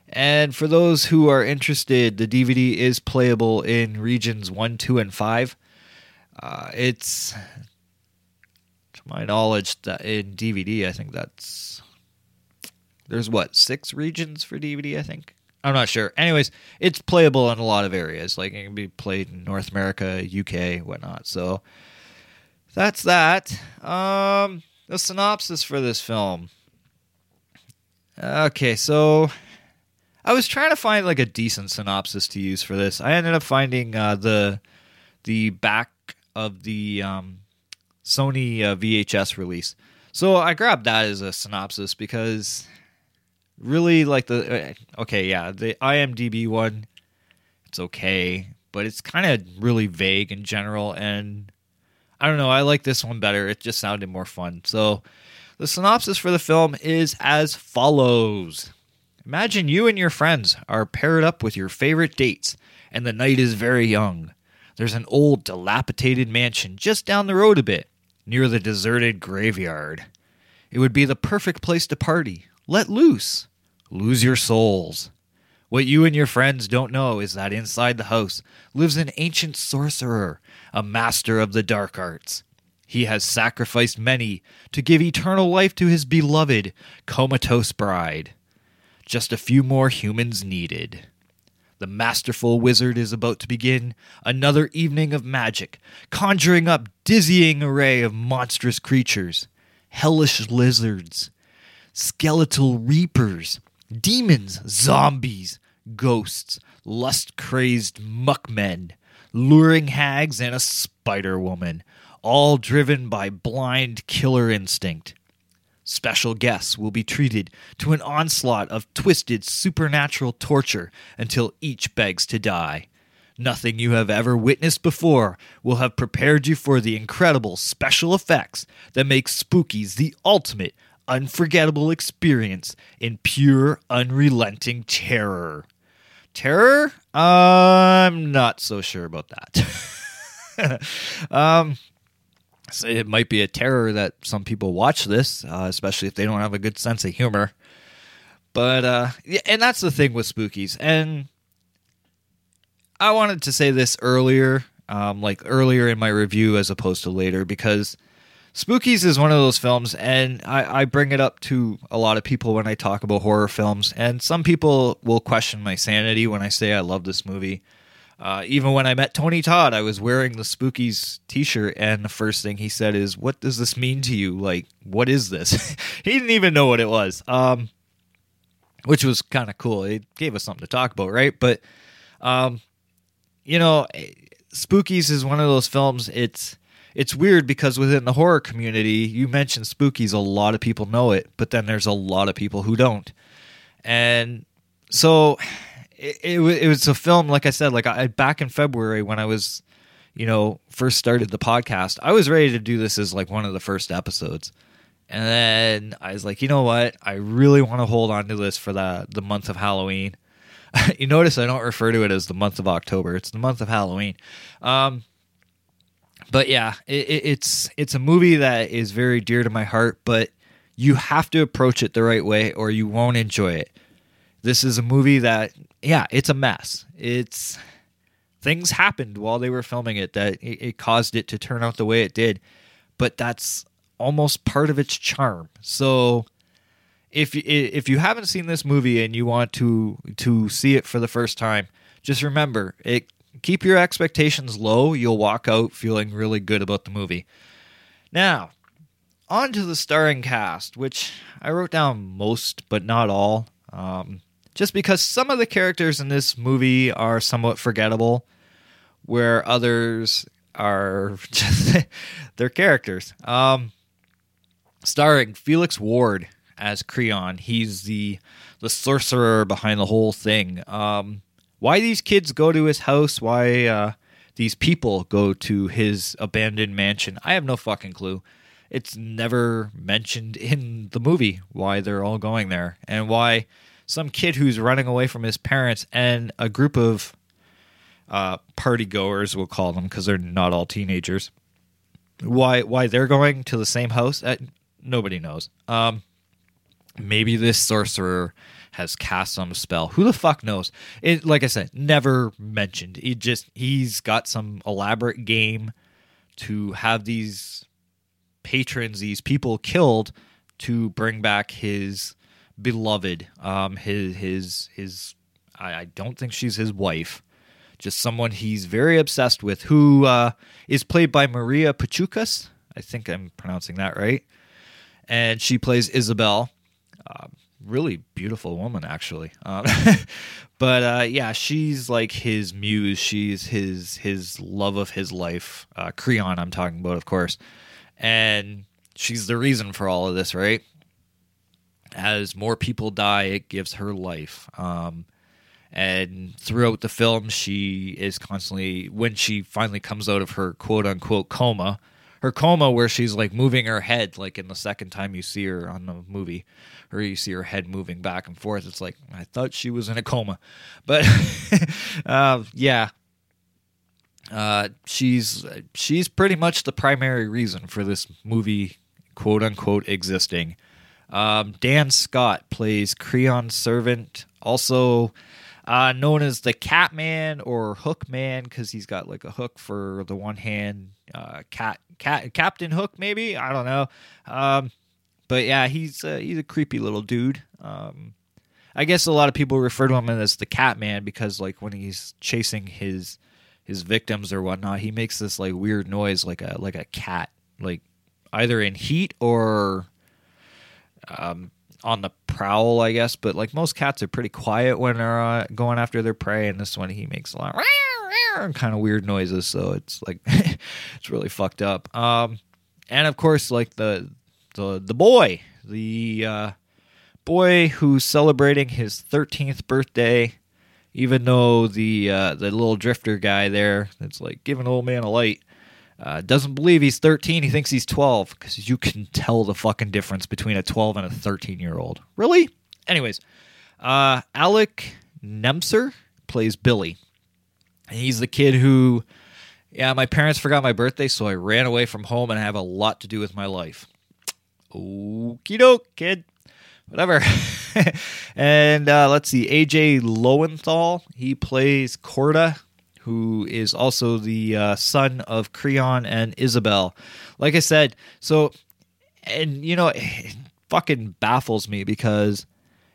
And for those who are interested, the DVD is playable in regions 1, 2, and 5. Uh, it's to my knowledge that in DVD, I think that's there's what six regions for DVD. I think I'm not sure. Anyways, it's playable in a lot of areas. Like it can be played in North America, UK, whatnot. So that's that. Um, the synopsis for this film. Okay, so I was trying to find like a decent synopsis to use for this. I ended up finding uh, the the back of the um, Sony uh, VHS release. So I grabbed that as a synopsis because really like the uh, okay, yeah, the IMDb one it's okay, but it's kind of really vague in general. And I don't know, I like this one better. It just sounded more fun. So the synopsis for the film is as follows Imagine you and your friends are paired up with your favorite dates, and the night is very young. There's an old, dilapidated mansion just down the road a bit, near the deserted graveyard. It would be the perfect place to party. Let loose. Lose your souls. What you and your friends don't know is that inside the house lives an ancient sorcerer, a master of the dark arts. He has sacrificed many to give eternal life to his beloved, comatose bride. Just a few more humans needed. The masterful wizard is about to begin another evening of magic, conjuring up dizzying array of monstrous creatures, hellish lizards, skeletal reapers, demons, zombies, ghosts, lust crazed muckmen, luring hags, and a spider woman, all driven by blind killer instinct. Special guests will be treated to an onslaught of twisted supernatural torture until each begs to die. Nothing you have ever witnessed before will have prepared you for the incredible special effects that make Spookies the ultimate unforgettable experience in pure, unrelenting terror. Terror? I'm not so sure about that. um, so it might be a terror that some people watch this, uh, especially if they don't have a good sense of humor. But uh, yeah, and that's the thing with spookies. And I wanted to say this earlier, um, like earlier in my review as opposed to later, because Spookies is one of those films, and I, I bring it up to a lot of people when I talk about horror films, and some people will question my sanity when I say I love this movie. Uh, even when I met Tony Todd, I was wearing the Spookies T-shirt, and the first thing he said is, "What does this mean to you? Like, what is this?" he didn't even know what it was, um, which was kind of cool. It gave us something to talk about, right? But, um, you know, Spookies is one of those films. It's it's weird because within the horror community, you mention Spookies, a lot of people know it, but then there's a lot of people who don't, and so it, it, it was a film like i said like I, back in february when i was you know first started the podcast i was ready to do this as like one of the first episodes. And then i was like you know what? I really want to hold on to this for the the month of halloween. You notice i don't refer to it as the month of october it's the month of halloween. Um but yeah it, it's it's a movie that is very dear to my heart but you have to approach it the right way or you won't enjoy it this is a movie that, yeah, it's a mess. It's things happened while they were filming it that it, it caused it to turn out the way it did, but that's almost part of its charm. So if if you haven't seen this movie and you want to to see it for the first time, just remember it. Keep your expectations low. You'll walk out feeling really good about the movie. Now, on to the starring cast, which I wrote down most but not all. Um, just because some of the characters in this movie are somewhat forgettable, where others are just their characters. Um, starring Felix Ward as Creon. He's the the sorcerer behind the whole thing. Um, why these kids go to his house? Why uh, these people go to his abandoned mansion? I have no fucking clue. It's never mentioned in the movie why they're all going there and why some kid who's running away from his parents and a group of uh, party goers, we'll call them because they're not all teenagers. Why why they're going to the same house? Uh, nobody knows. Um, maybe this sorcerer has cast some spell. Who the fuck knows? It like I said, never mentioned. He just he's got some elaborate game to have these patrons, these people killed to bring back his beloved. Um, his his his. I, I don't think she's his wife. Just someone he's very obsessed with, who uh, is played by Maria Pechukas. I think I'm pronouncing that right. And she plays Isabel. Uh, really beautiful woman, actually. Um, but uh, yeah, she's like his muse. She's his his love of his life. Uh, Creon, I'm talking about, of course. And she's the reason for all of this, right? as more people die, it gives her life. Um, And throughout the film, she is constantly, when she finally comes out of her quote unquote coma, her coma where she's like moving her head, like in the second time you see her on the movie, or you see her head moving back and forth. It's like, I thought she was in a coma. But uh, yeah, uh, she's she's pretty much the primary reason for this movie, quote unquote, existing. Um, Dan Scott plays Creon's servant, also uh, known as the Catman or Hook Man, because he's got like a hook for the one hand. Uh, cat, cat, Captain Hook, maybe I don't know. Um, but yeah, he's uh, he's a creepy little dude. Um, I guess a lot of people refer to him as the Catman because like when he's chasing his his victims or whatnot, he makes this like weird noise like a like a cat, like either in heat or um, on the prowl, I guess. But like most cats are pretty quiet when they're uh, going after their prey, and this one he makes a lot of kind of weird noises. So it's like it's really fucked up. Um, and of course, like the the the boy, the uh, boy who's celebrating his 13th birthday even though the uh, the little drifter guy there that's like giving old man a light uh, doesn't believe he's 13 he thinks he's 12 because you can tell the fucking difference between a 12 and a 13 year old really anyways uh, alec nemser plays billy and he's the kid who yeah my parents forgot my birthday so i ran away from home and I have a lot to do with my life okie doke kid whatever. and uh, let's see, AJ Lowenthal. He plays Corda, who is also the uh, son of Creon and Isabel. Like I said, so, and you know, it fucking baffles me because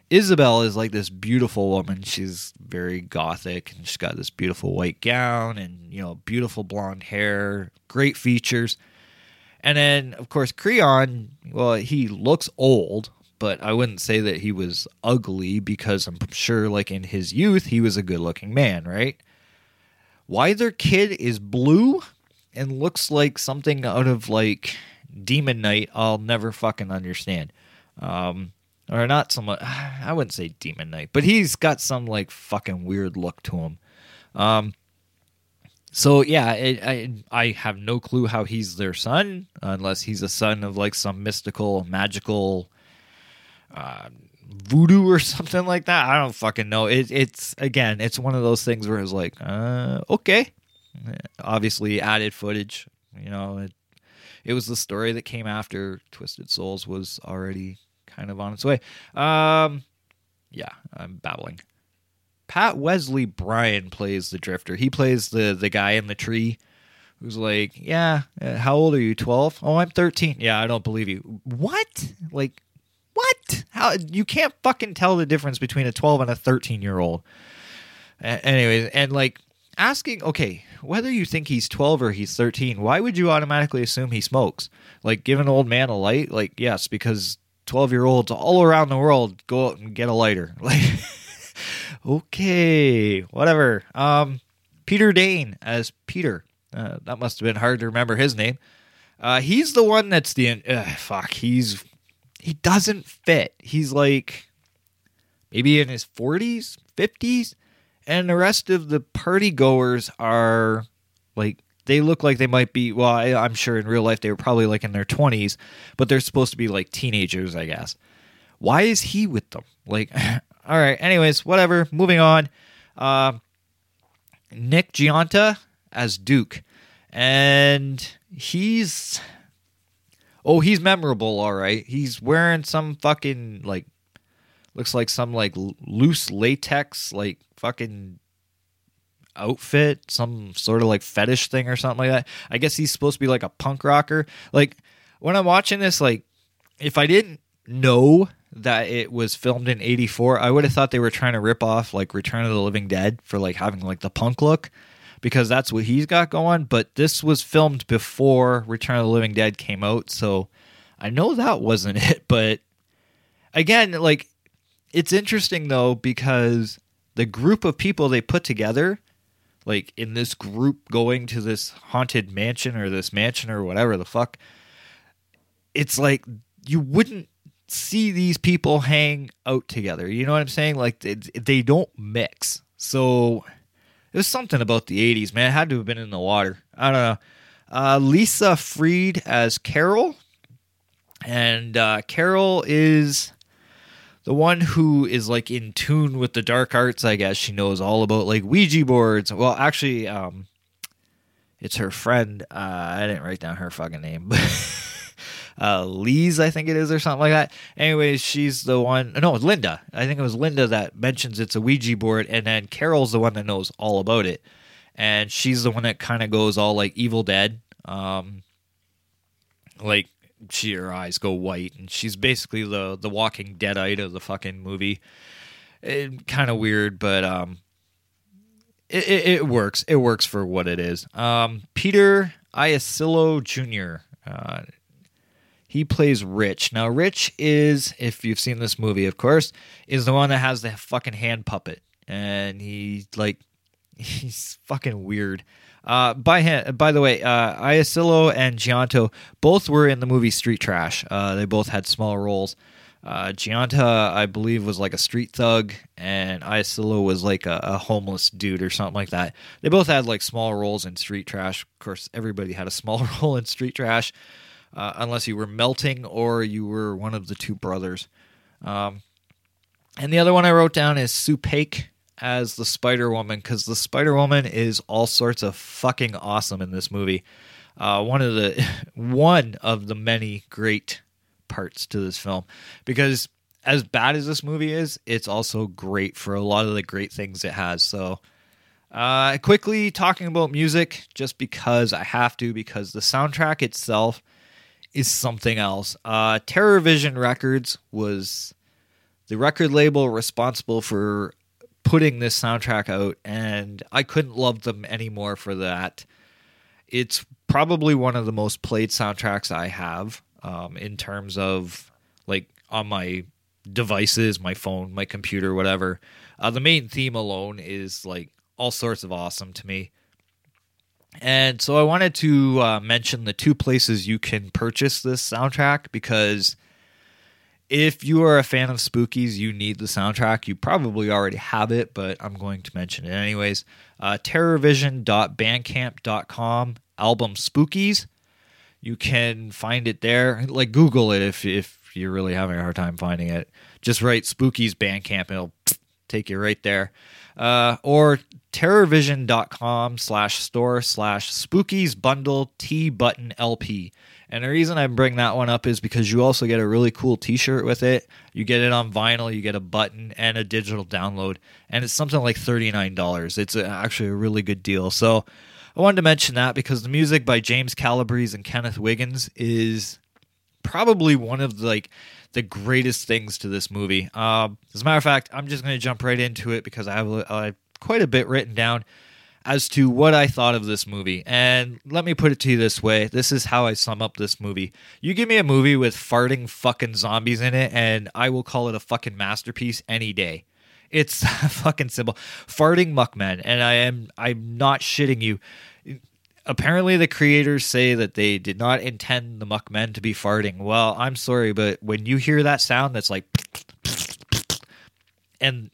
Isabel is like this beautiful woman. She's very gothic and she's got this beautiful white gown and, you know, beautiful blonde hair, great features. And then, of course, Creon, well, he looks old, but I wouldn't say that he was ugly because I'm sure, like in his youth, he was a good looking man, right? Why their kid is blue and looks like something out of like Demon Knight, I'll never fucking understand. Um, or not somewhat, I wouldn't say Demon Knight, but he's got some like fucking weird look to him. Um, so yeah, I I have no clue how he's their son, unless he's a son of like some mystical, magical uh, voodoo or something like that. I don't fucking know. It, it's again, it's one of those things where it's like, uh, okay. Obviously, added footage. You know, it, it was the story that came after Twisted Souls was already kind of on its way. Um, yeah, I'm babbling. Pat Wesley Bryan plays the drifter. He plays the the guy in the tree who's like, "Yeah, uh, how old are you? 12? Oh, I'm 13. Yeah, I don't believe you. What? Like what? How you can't fucking tell the difference between a 12 and a 13 year old. anyways, and like asking, okay, whether you think he's 12 or he's 13, why would you automatically assume he smokes? Like, give an old man a light? Like, yes, because 12 year olds all around the world go out and get a lighter. Like, okay, whatever. Um, Peter Dain as Peter. Uh, that must have been hard to remember his name. Uh, he's the one that's the uh, fuck. He's he doesn't fit. He's like maybe in his 40s, 50s, and the rest of the party goers are like they look like they might be well I, i'm sure in real life they were probably like in their 20s but they're supposed to be like teenagers i guess. Why is he with them? Like all right anyways whatever moving on. Uh, nick gionta as duke and he's oh, he's memorable, all right. He's wearing some fucking like looks like some like loose latex like fucking outfit, some sort of like fetish thing or something like that. I guess he's supposed to be like a punk rocker. Like when I'm watching this, like if I didn't know that it was filmed in 84, I would have thought they were trying to rip off like Return of the Living Dead for like having like the punk look because that's what he's got going. But this was filmed before Return of the Living Dead came out, so I know that wasn't it. But again, like it's interesting though because the group of people they put together, like in this group going to this haunted mansion or this mansion or whatever the fuck, it's like you wouldn't see these people hang out together. You know what I'm saying? Like they, they don't mix. So it was something about the 80s, man. It had to have been in the water. I don't know. Uh, Lisa Friede as Carol. And uh, Carol is the one who is like in tune with the dark arts, I guess. She knows all about like Ouija boards. Well, actually, um, it's her friend. Uh, I didn't write down her fucking name, but uh, Lee's, I think it is, or something like that. Anyways, she's the one. No, it's Linda. I think it was Linda that mentions it's a Ouija board, and then Carol's the one that knows all about it, and she's the one that kind of goes all like Evil Dead, um, like she her eyes go white, and she's basically the the Walking Deadite of the fucking movie. Kind of weird, but um, it, it, it, works. It works for what it is. Um, Peter Iasillo Jr. Uh, he plays Rich. Now, Rich is, if you've seen this movie, of course, is the one that has the fucking hand puppet, and he like he's fucking weird. Uh, by hand, by the way, uh, and Gianto both were in the movie Street Trash. Uh, they both had small roles. Uh, Gianta, I believe, was like a street thug, and Iasillo was like a, a, homeless dude or something like that. They both had like small roles in Street Trash. Of course, everybody had a small role in Street Trash, uh, unless you were melting or you were one of the two brothers. Um, and the other one I wrote down is Sue Pake as the Spider Woman because the Spider Woman is all sorts of fucking awesome in this movie. Uh, one of the one of the many great parts to this film because as bad as this movie is, it's also great for a lot of the great things it has. So, uh, quickly talking about music, just because I have to, because the soundtrack itself is something else. Uh, Terror Vision Records was the record label responsible for putting this soundtrack out, and I couldn't love them anymore for that. It's probably one of the most played soundtracks I have um, in terms of like on my devices, my phone, my computer, whatever. Uh, the main theme alone is like all sorts of awesome to me. And so I wanted to uh, mention the two places you can purchase this soundtrack because if you are a fan of Spookies, you need the soundtrack. You probably already have it, but I'm going to mention it anyways. Uh, terrorvision.bandcamp.com, album Spookies. You can find it there. Like Google it if if you're really having a hard time finding it. Just write Spookies Bandcamp it'll take you right there. Uh, or terrorvision.com slash store slash spookies bundle T button LP. And the reason I bring that one up is because you also get a really cool t shirt with it. You get it on vinyl, you get a button and a digital download. And it's something like $39. It's actually a really good deal. So I wanted to mention that because the music by James Calabrese and Kenneth Higgins is probably one of the, like the greatest things to this movie. Um, as a matter of fact, I'm just going to jump right into it because I have uh, quite a bit written down as to what I thought of this movie. And let me put it to you this way this is how I sum up this movie. You give me a movie with farting fucking zombies in it, and I will call it a fucking masterpiece any day. It's fucking simple. Farting muckmen, and I am I'm not shitting you. Apparently, the creators say that they did not intend the muckmen to be farting. Well, I'm sorry, but when you hear that sound, that's like, and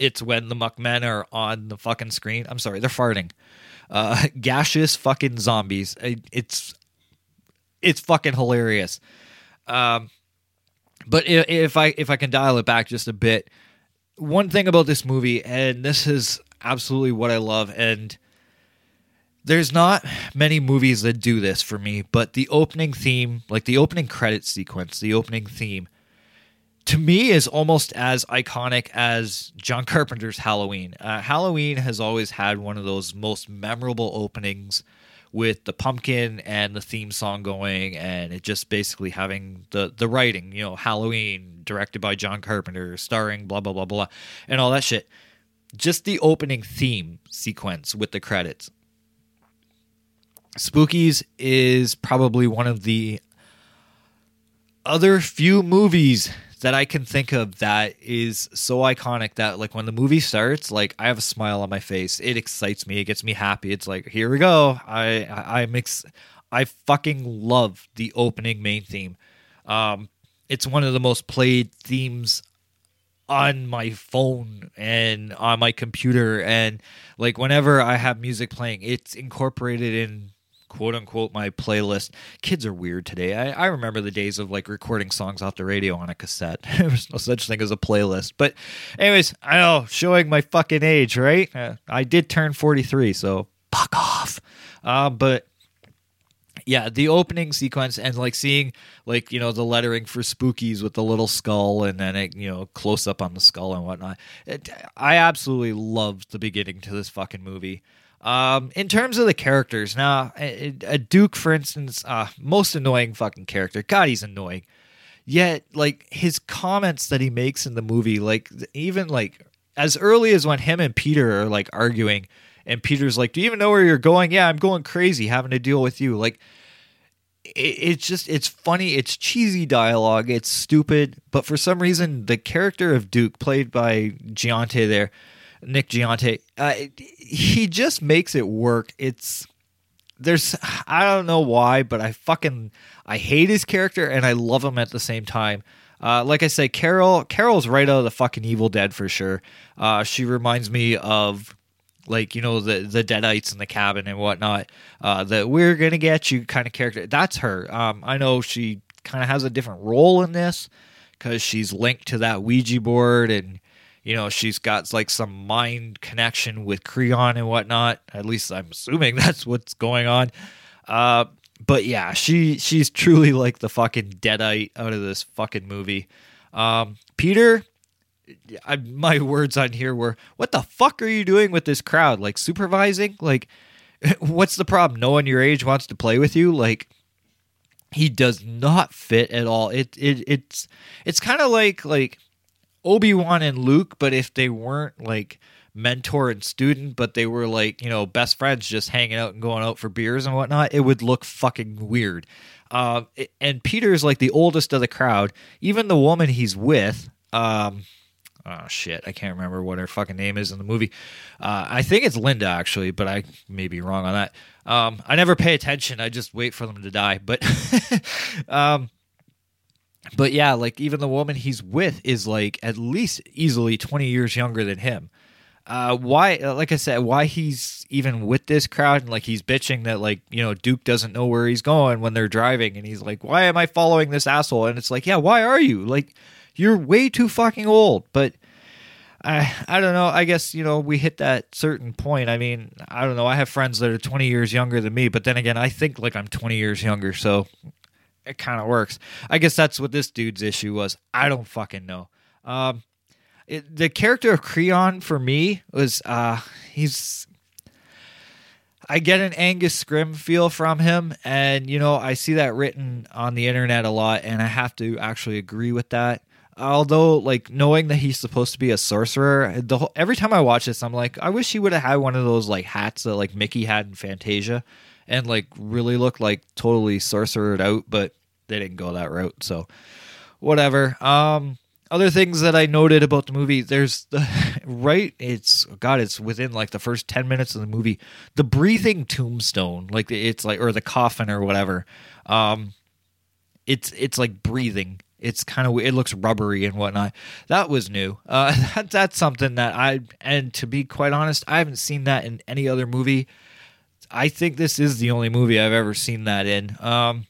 it's when the muckmen are on the fucking screen. I'm sorry, they're farting. Uh, gaseous fucking zombies. It's it's fucking hilarious. Um, but if I if I can dial it back just a bit, one thing about this movie, and this is absolutely what I love, and there's not many movies that do this for me, but the opening theme, like the opening credit sequence, the opening theme, to me is almost as iconic as John Carpenter's Halloween. Uh, Halloween has always had one of those most memorable openings with the pumpkin and the theme song going and it just basically having the the writing you know halloween directed by john carpenter starring blah blah blah blah and all that shit just the opening theme sequence with the credits spookies is probably one of the other few movies that I can think of that is so iconic that like when the movie starts, like I have a smile on my face. It excites me. It gets me happy. It's like here we go. I I, I mix. I fucking love the opening main theme. Um, it's one of the most played themes on my phone and on my computer and like whenever I have music playing, it's incorporated in quote unquote my playlist. Kids are weird today. I, I remember the days of like recording songs off the radio on a cassette. there was no such thing as a playlist. But anyways, I know showing my fucking age, right? Uh, I did turn 43, so fuck off. Uh, but yeah, the opening sequence and like seeing like you know the lettering for spookies with the little skull and then it you know close up on the skull and whatnot. It, I absolutely loved the beginning to this fucking movie. Um, in terms of the characters, now a, Duke, for instance, uh, most annoying fucking character. God, he's annoying. Yet, like his comments that he makes in the movie, like even like as early as when him and Peter are like arguing, and Peter's like, "Do you even know where you're going?" Yeah, I'm going crazy, having to deal with you. Like, it, it's just it's funny. It's cheesy dialogue. It's stupid, but for some reason, the character of Duke, played by Giante, there, Nick Giante, uh, he just makes it work. It's there's I don't know why, but I fucking I hate his character and I love him at the same time. Uh, like I say, Carol Carol's right out of the fucking Evil Dead for sure. Uh, she reminds me of like you know the the Deadites in the cabin and whatnot. Uh, that we're gonna get you kind of character. That's her. Um, I know she kind of has a different role in this because she's linked to that Ouija board and you know she's got like some mind connection with Creon and whatnot. At least I'm assuming that's what's going on. Uh, but yeah, she she's truly like the fucking deadite out of this fucking movie. Um, Peter, I, my words on here were, "What the fuck are you doing with this crowd? Like supervising? Like, what's the problem? No one your age wants to play with you? Like." He does not fit at all. It it it's it's kind of like like Obi Wan and Luke, but if they weren't like mentor and student, but they were like, you know, best friends just hanging out and going out for beers and whatnot, it would look fucking weird. Uh, and Peter's like the oldest of the crowd. Even the woman he's with, um, oh shit, I can't remember what her fucking name is in the movie. Uh, I think it's Linda actually, but I may be wrong on that. Um, I never pay attention. I just wait for them to die. But, um, but yeah, like even the woman he's with is like at least easily 20 years younger than him. Uh, why, like I said, why he's even with this crowd and like he's bitching that like, you know, Duke doesn't know where he's going when they're driving and he's like, why am I following this asshole? And it's like, yeah, why are you? Like, you're way too fucking old. But I, I don't know. I guess, you know, we hit that certain point. I mean, I don't know. I have friends that are 20 years younger than me, but then again, I think like I'm 20 years younger. So it kind of works. I guess that's what this dude's issue was. I don't fucking know. Um, it, the character of Creon for me was uh, he's. I get an Angus Scrimm feel from him, and you know I see that written on the internet a lot, and I have to actually agree with that. Although, like knowing that he's supposed to be a sorcerer, the whole, every time I watch this, I'm like, I wish he would have had one of those like hats that like Mickey had in Fantasia and like really looked like totally sorcerered out, but they didn't go that route. So whatever. Um other things that I noted about the movie, there's the right it's god, it's within like the first 10 minutes of the movie, the breathing tombstone, like it's like or the coffin or whatever. Um it's it's like breathing. It's kind of it looks rubbery and whatnot. That was new. Uh, that, that's something that I and to be quite honest, I haven't seen that in any other movie. I think this is the only movie I've ever seen that in. Um,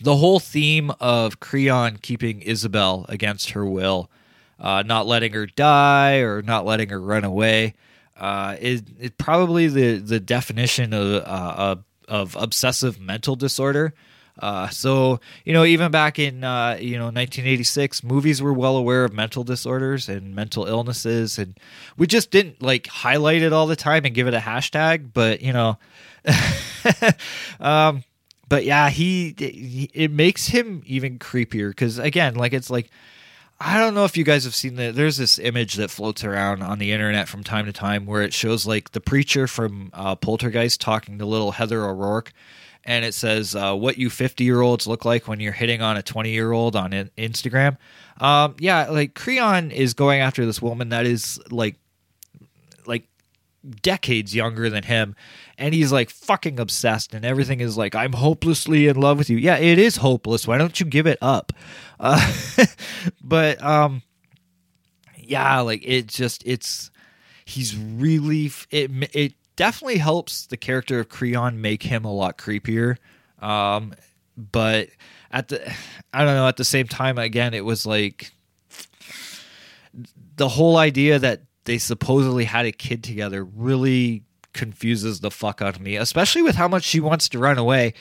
the whole theme of Creon keeping Isabel against her will, uh, not letting her die or not letting her run away, uh, is, is probably the the definition of uh, of obsessive mental disorder. Uh, so you know, even back in uh, you know 1986, movies were well aware of mental disorders and mental illnesses, and we just didn't like highlight it all the time and give it a hashtag. But you know, um, but yeah, he, it makes him even creepier because again, like it's like. I don't know if you guys have seen that. There's this image that floats around on the internet from time to time where it shows like the preacher from uh, Poltergeist talking to little Heather O'Rourke, and it says uh, what you 50 year olds look like when you're hitting on a 20 year old on Instagram. Um, yeah, like Creon is going after this woman that is like decades younger than him and he's like fucking obsessed and everything is like i'm hopelessly in love with you. Yeah it is hopeless. Why don't you give it up? Uh, but um yeah, like it just it's he's really it it definitely helps the character of Creon make him a lot creepier. Um, but at the I don't know at the same time again it was like the whole idea that they supposedly had a kid together really confuses the fuck out of me, especially with how much she wants to run away,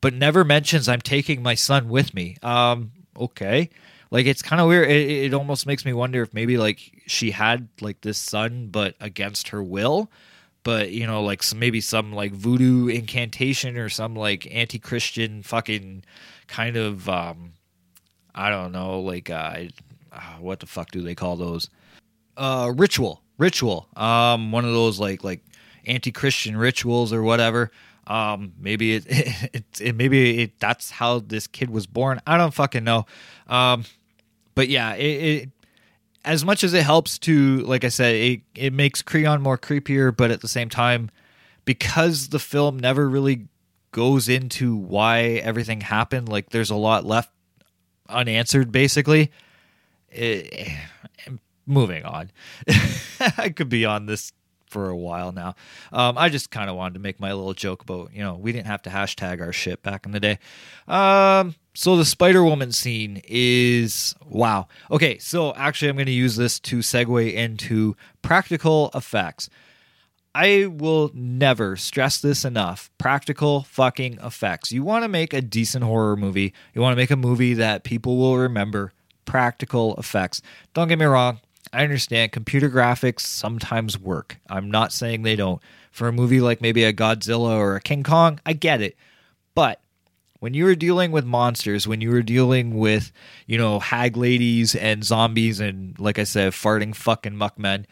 but never mentions I'm taking my son with me. Um, okay. Like it's kind of weird. It, it almost makes me wonder if maybe like she had like this son, but against her will. But you know, like some, maybe some like voodoo incantation or some like anti-Christian fucking kind of um, I don't know, like uh, uh, what the fuck do they call those? Uh, ritual, ritual. Um, one of those like like anti-Christian rituals or whatever. Um, maybe it, it, it maybe it, that's how this kid was born. I don't fucking know. Um, but yeah, it, it as much as it helps to, like I said, it it makes Creon more creepier, but at the same time, because the film never really goes into why everything happened, like there's a lot left unanswered, basically. It, moving on, I could be on this for a while now. Um, I just kind of wanted to make my little joke about, you know, we didn't have to hashtag our shit back in the day. Um, so the Spider Woman scene is wow. Okay, so actually, I'm going to use this to segue into practical effects. I will never stress this enough. Practical fucking effects. You want to make a decent horror movie, you want to make a movie that people will remember. Practical effects. Don't get me wrong, I understand computer graphics sometimes work. I'm not saying they don't. For a movie like maybe a Godzilla or a King Kong, I get it. But when you were dealing with monsters, when you were dealing with, you know, hag ladies and zombies and, like I said, farting fucking muckmen,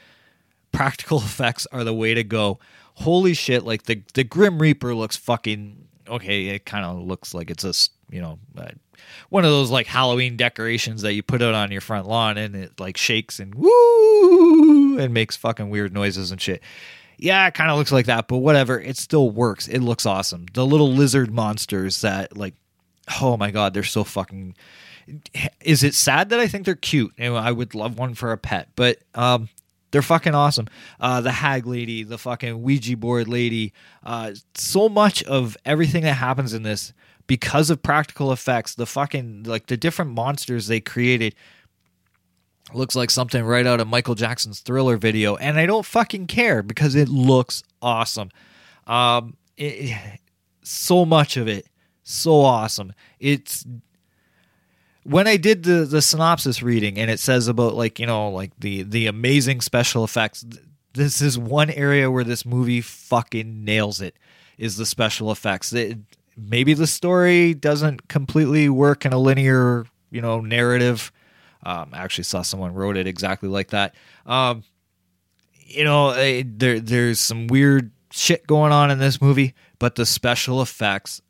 practical effects are the way to go. Holy shit, like the, the Grim Reaper looks fucking okay. It kind of looks like it's a, you know, one of those like Halloween decorations that you put out on your front lawn and it like shakes and woo and makes fucking weird noises and shit. Yeah, it kind of looks like that, but whatever. It still works. It looks awesome. The little lizard monsters that like, oh my god, they're so fucking. Is it sad that I think they're cute? Know, I would love one for a pet, but um, they're fucking awesome. Uh, the hag lady, the fucking Ouija board lady, uh, so much of everything that happens in this because of practical effects, the fucking like the different monsters they created looks like something right out of Michael Jackson's Thriller video, and I don't fucking care because it looks awesome. Um, it, so much of it, so awesome. It's when I did the the synopsis reading, and it says about like you know like the the amazing special effects. This is one area where this movie fucking nails it. Is the special effects? It, maybe the story doesn't completely work in a linear, you know, narrative. Um, I actually saw someone wrote it exactly like that. Um, you know, there there's some weird shit going on in this movie, but the special effects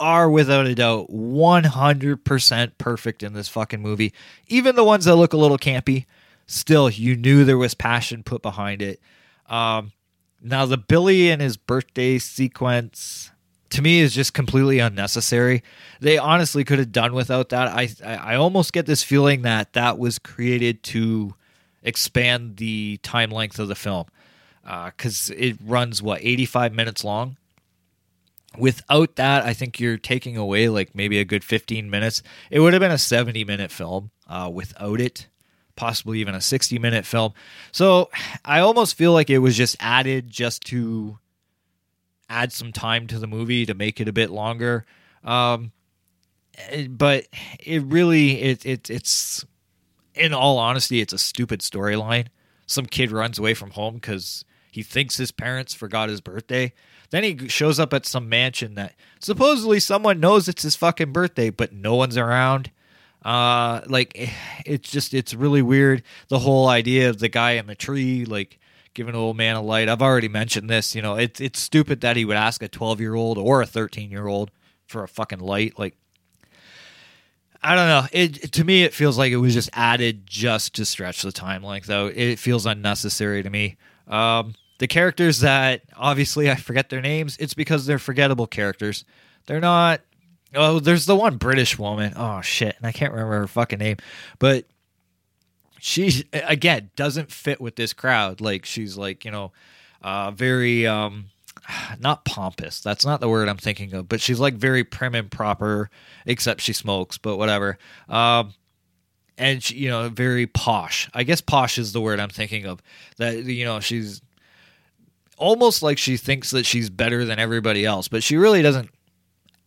are without a doubt 100% perfect in this fucking movie. Even the ones that look a little campy, still you knew there was passion put behind it. Um, now the Billy and his birthday sequence to me is just completely unnecessary. They honestly could have done without that. I I almost get this feeling that that was created to expand the time length of the film because uh, it runs what 85 minutes long. Without that, I think you're taking away like maybe a good 15 minutes. It would have been a 70 minute film uh, without it, possibly even a 60 minute film. So I almost feel like it was just added just to add some time to the movie to make it a bit longer. Um, but it really it, it it's in all honesty, it's a stupid storyline. Some kid runs away from home because he thinks his parents forgot his birthday. Then he shows up at some mansion that supposedly someone knows it's his fucking birthday, but no one's around. Uh, like it's just it's really weird. The whole idea of the guy in the tree, like giving an old man a light. I've already mentioned this. You know, it's it's stupid that he would ask a 12 year old or a 13 year old for a fucking light. Like, I don't know. It to me, it feels like it was just added just to stretch the time length. Though it feels unnecessary to me. Um, the characters that obviously I forget their names. It's because they're forgettable characters. They're not. Oh, there's the one British woman. Oh shit, and I can't remember her fucking name, but she again doesn't fit with this crowd. Like she's like you know, uh, very um, not pompous. That's not the word I'm thinking of. But she's like very prim and proper, except she smokes. But whatever. Um, and she, you know, very posh. I guess posh is the word I'm thinking of. That you know, she's almost like she thinks that she's better than everybody else, but she really doesn't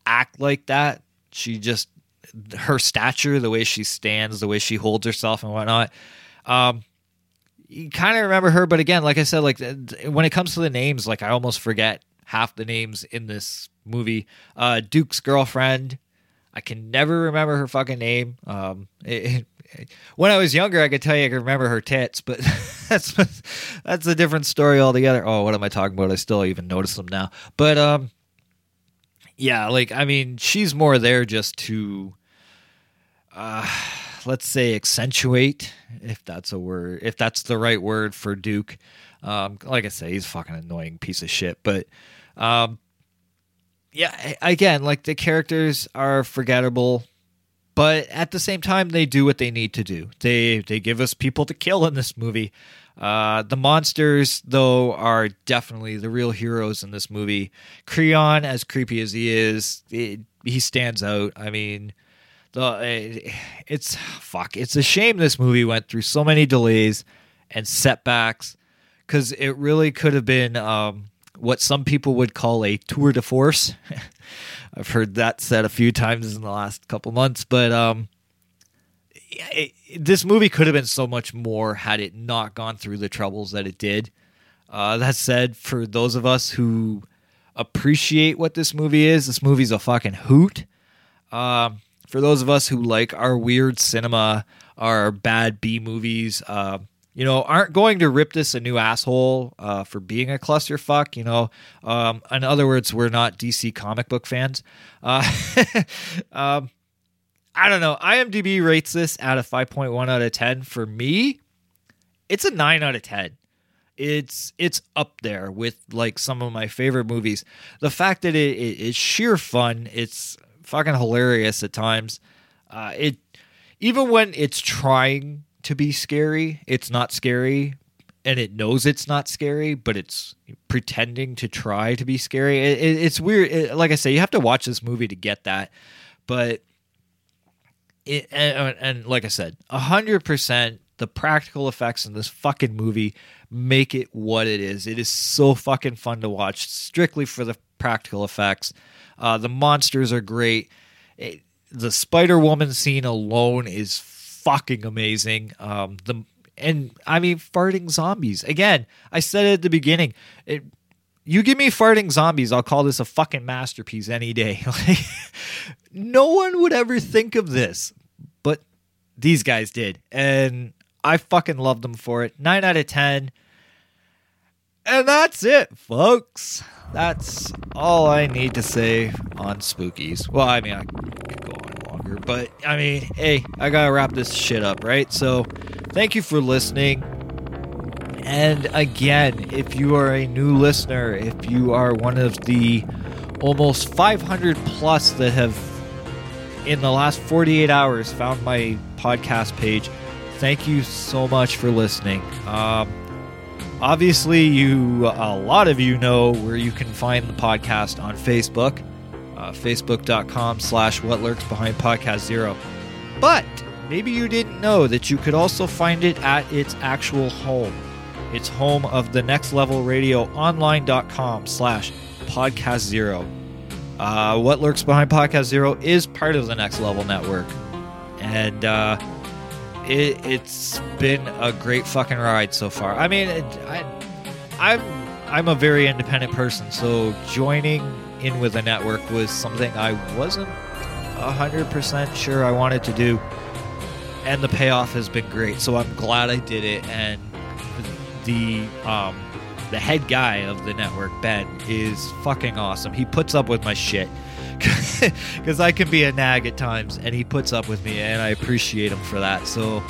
act like that. She just her stature, the way she stands, the way she holds herself, and whatnot. Um, you kind of remember her, but again, like I said, like when it comes to the names, like I almost forget half the names in this movie. Uh, Duke's girlfriend, I can never remember her fucking name. Um, it, it, when I was younger, I could tell you I could remember her tits, but that's that's a different story altogether. Oh, what am I talking about? I still even notice them now. But um, yeah, like I mean, she's more there just to, uh, let's say, accentuate, if that's a word, if that's the right word for Duke. Um, like I say, he's a fucking annoying piece of shit, but um, yeah, again, like the characters are forgettable, but at the same time, they do what they need to do. They they give us people to kill in this movie. Uh, the monsters, though, are definitely the real heroes in this movie. Kreon, as creepy as he is, it, he stands out. I mean, the it's fuck. It's a shame this movie went through so many delays and setbacks because it really could have been um, what some people would call a tour de force. I've heard that said a few times in the last couple months, but um, it, this movie could have been so much more had it not gone through the troubles that it did. Uh, that said, for those of us who appreciate what this movie is, this movie's a fucking hoot. Um, for those of us who like our weird cinema, our bad B movies, uh, you know, aren't going to rip this a new asshole uh, for being a clusterfuck. You know, um, in other words, we're not DC comic book fans. Uh, um, I don't know. IMDb rates this at a 5.1 out of 10. For me, it's a 9 out of 10. It's it's up there with like some of my favorite movies. The fact that it, it it's sheer fun, it's fucking hilarious at times. Uh, it even when it's trying to be scary. It's not scary and it knows it's not scary, but it's pretending to try to be scary. It, it, it's weird. It, like I say, you have to watch this movie to get that. But it, and, and like I said, hundred percent, the practical effects in this fucking movie make it what it is. It is so fucking fun to watch, strictly for the practical effects. Uh, the monsters are great. the Spider Woman scene alone is fucking amazing. Um, the and I mean farting zombies. Again, I said it at the beginning. It, you give me farting zombies, I'll call this a fucking masterpiece any day. Like, no one would ever think of this, but these guys did, and I fucking love them for it. Nine out of ten. And that's it, folks. That's all I need to say on spookies. Well, I mean, I could go on longer, but I mean, hey, I gotta wrap this shit up, right? So, thank you for listening. And again, if you are a new listener, if you are one of the almost 500 plus that have in the last 48 hours found my podcast page, thank you so much for listening. Um, obviously, you a lot of you know where you can find the podcast on Facebook, uh, facebook.com slash what lurks behind podcast zero. But maybe you didn't know that you could also find it at its actual home. It's home of the next level radio online.com slash podcast zero. Uh, what lurks behind podcast zero is part of the next level network. And uh, it, has been a great fucking ride so far. I mean, I, I'm I'm a very independent person, so joining in with a network was something I wasn't hundred percent sure I wanted to do, and the payoff has been great. So I'm glad I did it, and the um, the head guy of the network, Ben, is fucking awesome. He puts up with my shit because I can be a nag at times, and he puts up with me, and I appreciate him for that. So,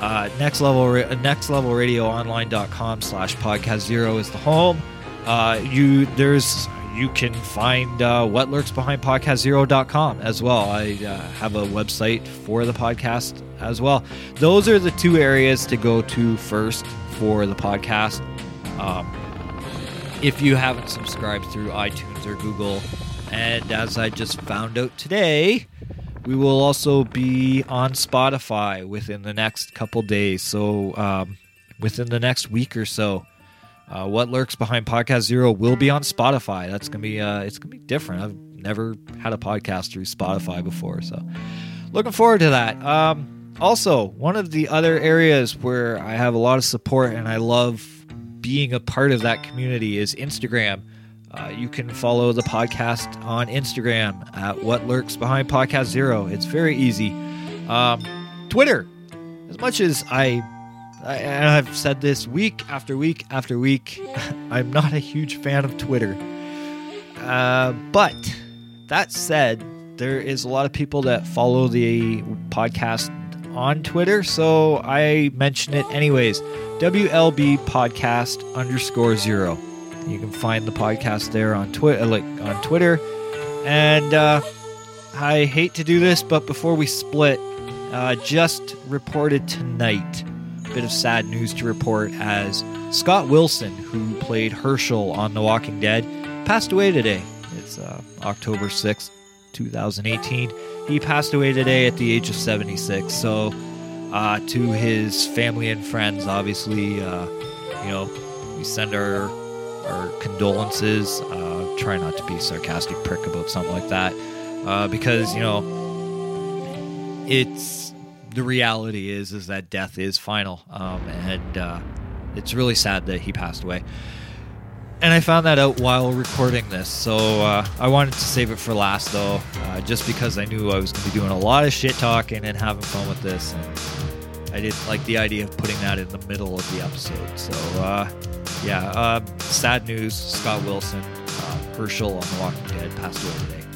uh, next level, next level radio online.com slash podcast zero is the home. Uh, you there's you can find uh, what lurks behind podcastzero.com as well. I uh, have a website for the podcast as well. Those are the two areas to go to first for the podcast. Um, if you haven't subscribed through iTunes or Google, and as I just found out today, we will also be on Spotify within the next couple days. So, um, within the next week or so, uh, what lurks behind Podcast Zero will be on Spotify. That's gonna be uh, it's gonna be different. I've never had a podcast through Spotify before, so looking forward to that. Um, also, one of the other areas where I have a lot of support and I love being a part of that community is Instagram. Uh, you can follow the podcast on Instagram at What Lurks Behind Podcast Zero. It's very easy. Um, Twitter, as much as I, I, I've said this week after week after week, I'm not a huge fan of Twitter. Uh, but that said, there is a lot of people that follow the podcast on Twitter, so I mention it anyways. WLB Podcast underscore zero. You can find the podcast there on Twitter, like on Twitter. And uh, I hate to do this, but before we split, uh, just reported tonight. Bit of sad news to report as Scott Wilson, who played Hershel on The Walking Dead, passed away today. It's uh, October 6th, 2018. He passed away today at the age of 76. So, uh, to his family and friends, obviously, uh, you know, we send our our condolences. Uh, try not to be sarcastic prick about something like that, uh, because you know, it's the reality is is that death is final, um, and uh, it's really sad that he passed away. And I found that out while recording this, so uh, I wanted to save it for last, though, uh, just because I knew I was going to be doing a lot of shit talking and having fun with this, and I didn't like the idea of putting that in the middle of the episode. So, uh, yeah, uh, sad news: Scott Wilson, uh, Hershel on The Walking Dead, passed away today.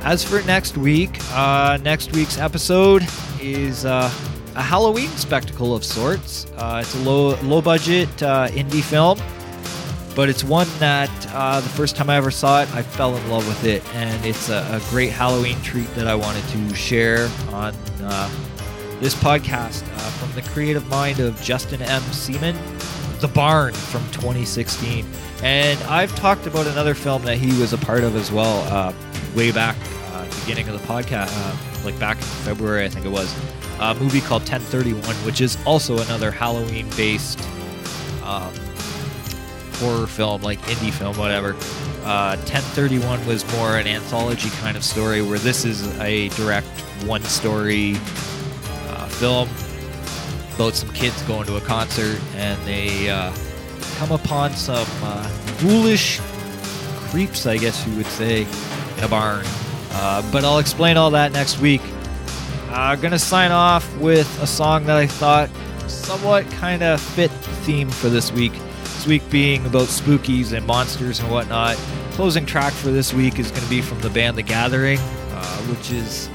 As for next week, uh, next week's episode is uh, a Halloween spectacle of sorts. Uh, it's a low low budget indie film, but it's one that the first time I ever saw it, I fell in love with it, and it's a, a great Halloween treat that I wanted to share on this podcast uh, from the creative mind of Justin M. Seaman, The Barn from 2016. And I've talked about another film that he was a part of as well, uh, way back uh, beginning of the podcast, uh, like back in February, I think it was, a movie called 1031, which is also another Halloween-based um, horror film, like indie film, whatever. Uh, 1031 was more an anthology kind of story, where this is a direct one-story uh, film about some kids going to a concert and they uh, come upon some uh, ghoulish creeps, I guess you would say, in a barn. Uh, but I'll explain all that next week. I'm gonna sign off with a song that I thought somewhat kind of fit the theme for this week. This week being about spookies and monsters and whatnot. Closing track for this week is to be from the band The Gathering, uh, which is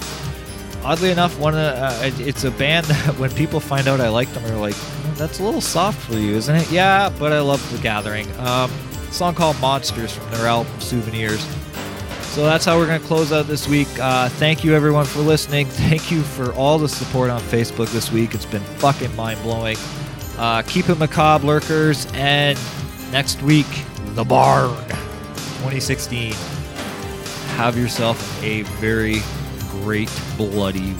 oddly enough one of uh, it's a band that when people find out I like them, they're like, "Mm, "That's a little soft for you, isn't it?" Yeah, but I love The Gathering. Um, song called Monsters from their album Souvenirs. So that's how we're going to close out this week. Uh, thank you, everyone, for listening. Thank you for all the support on Facebook this week. It's been fucking mind blowing. Uh, keep it macabre, lurkers. And next week, The Barn 2016. Have yourself a very great bloody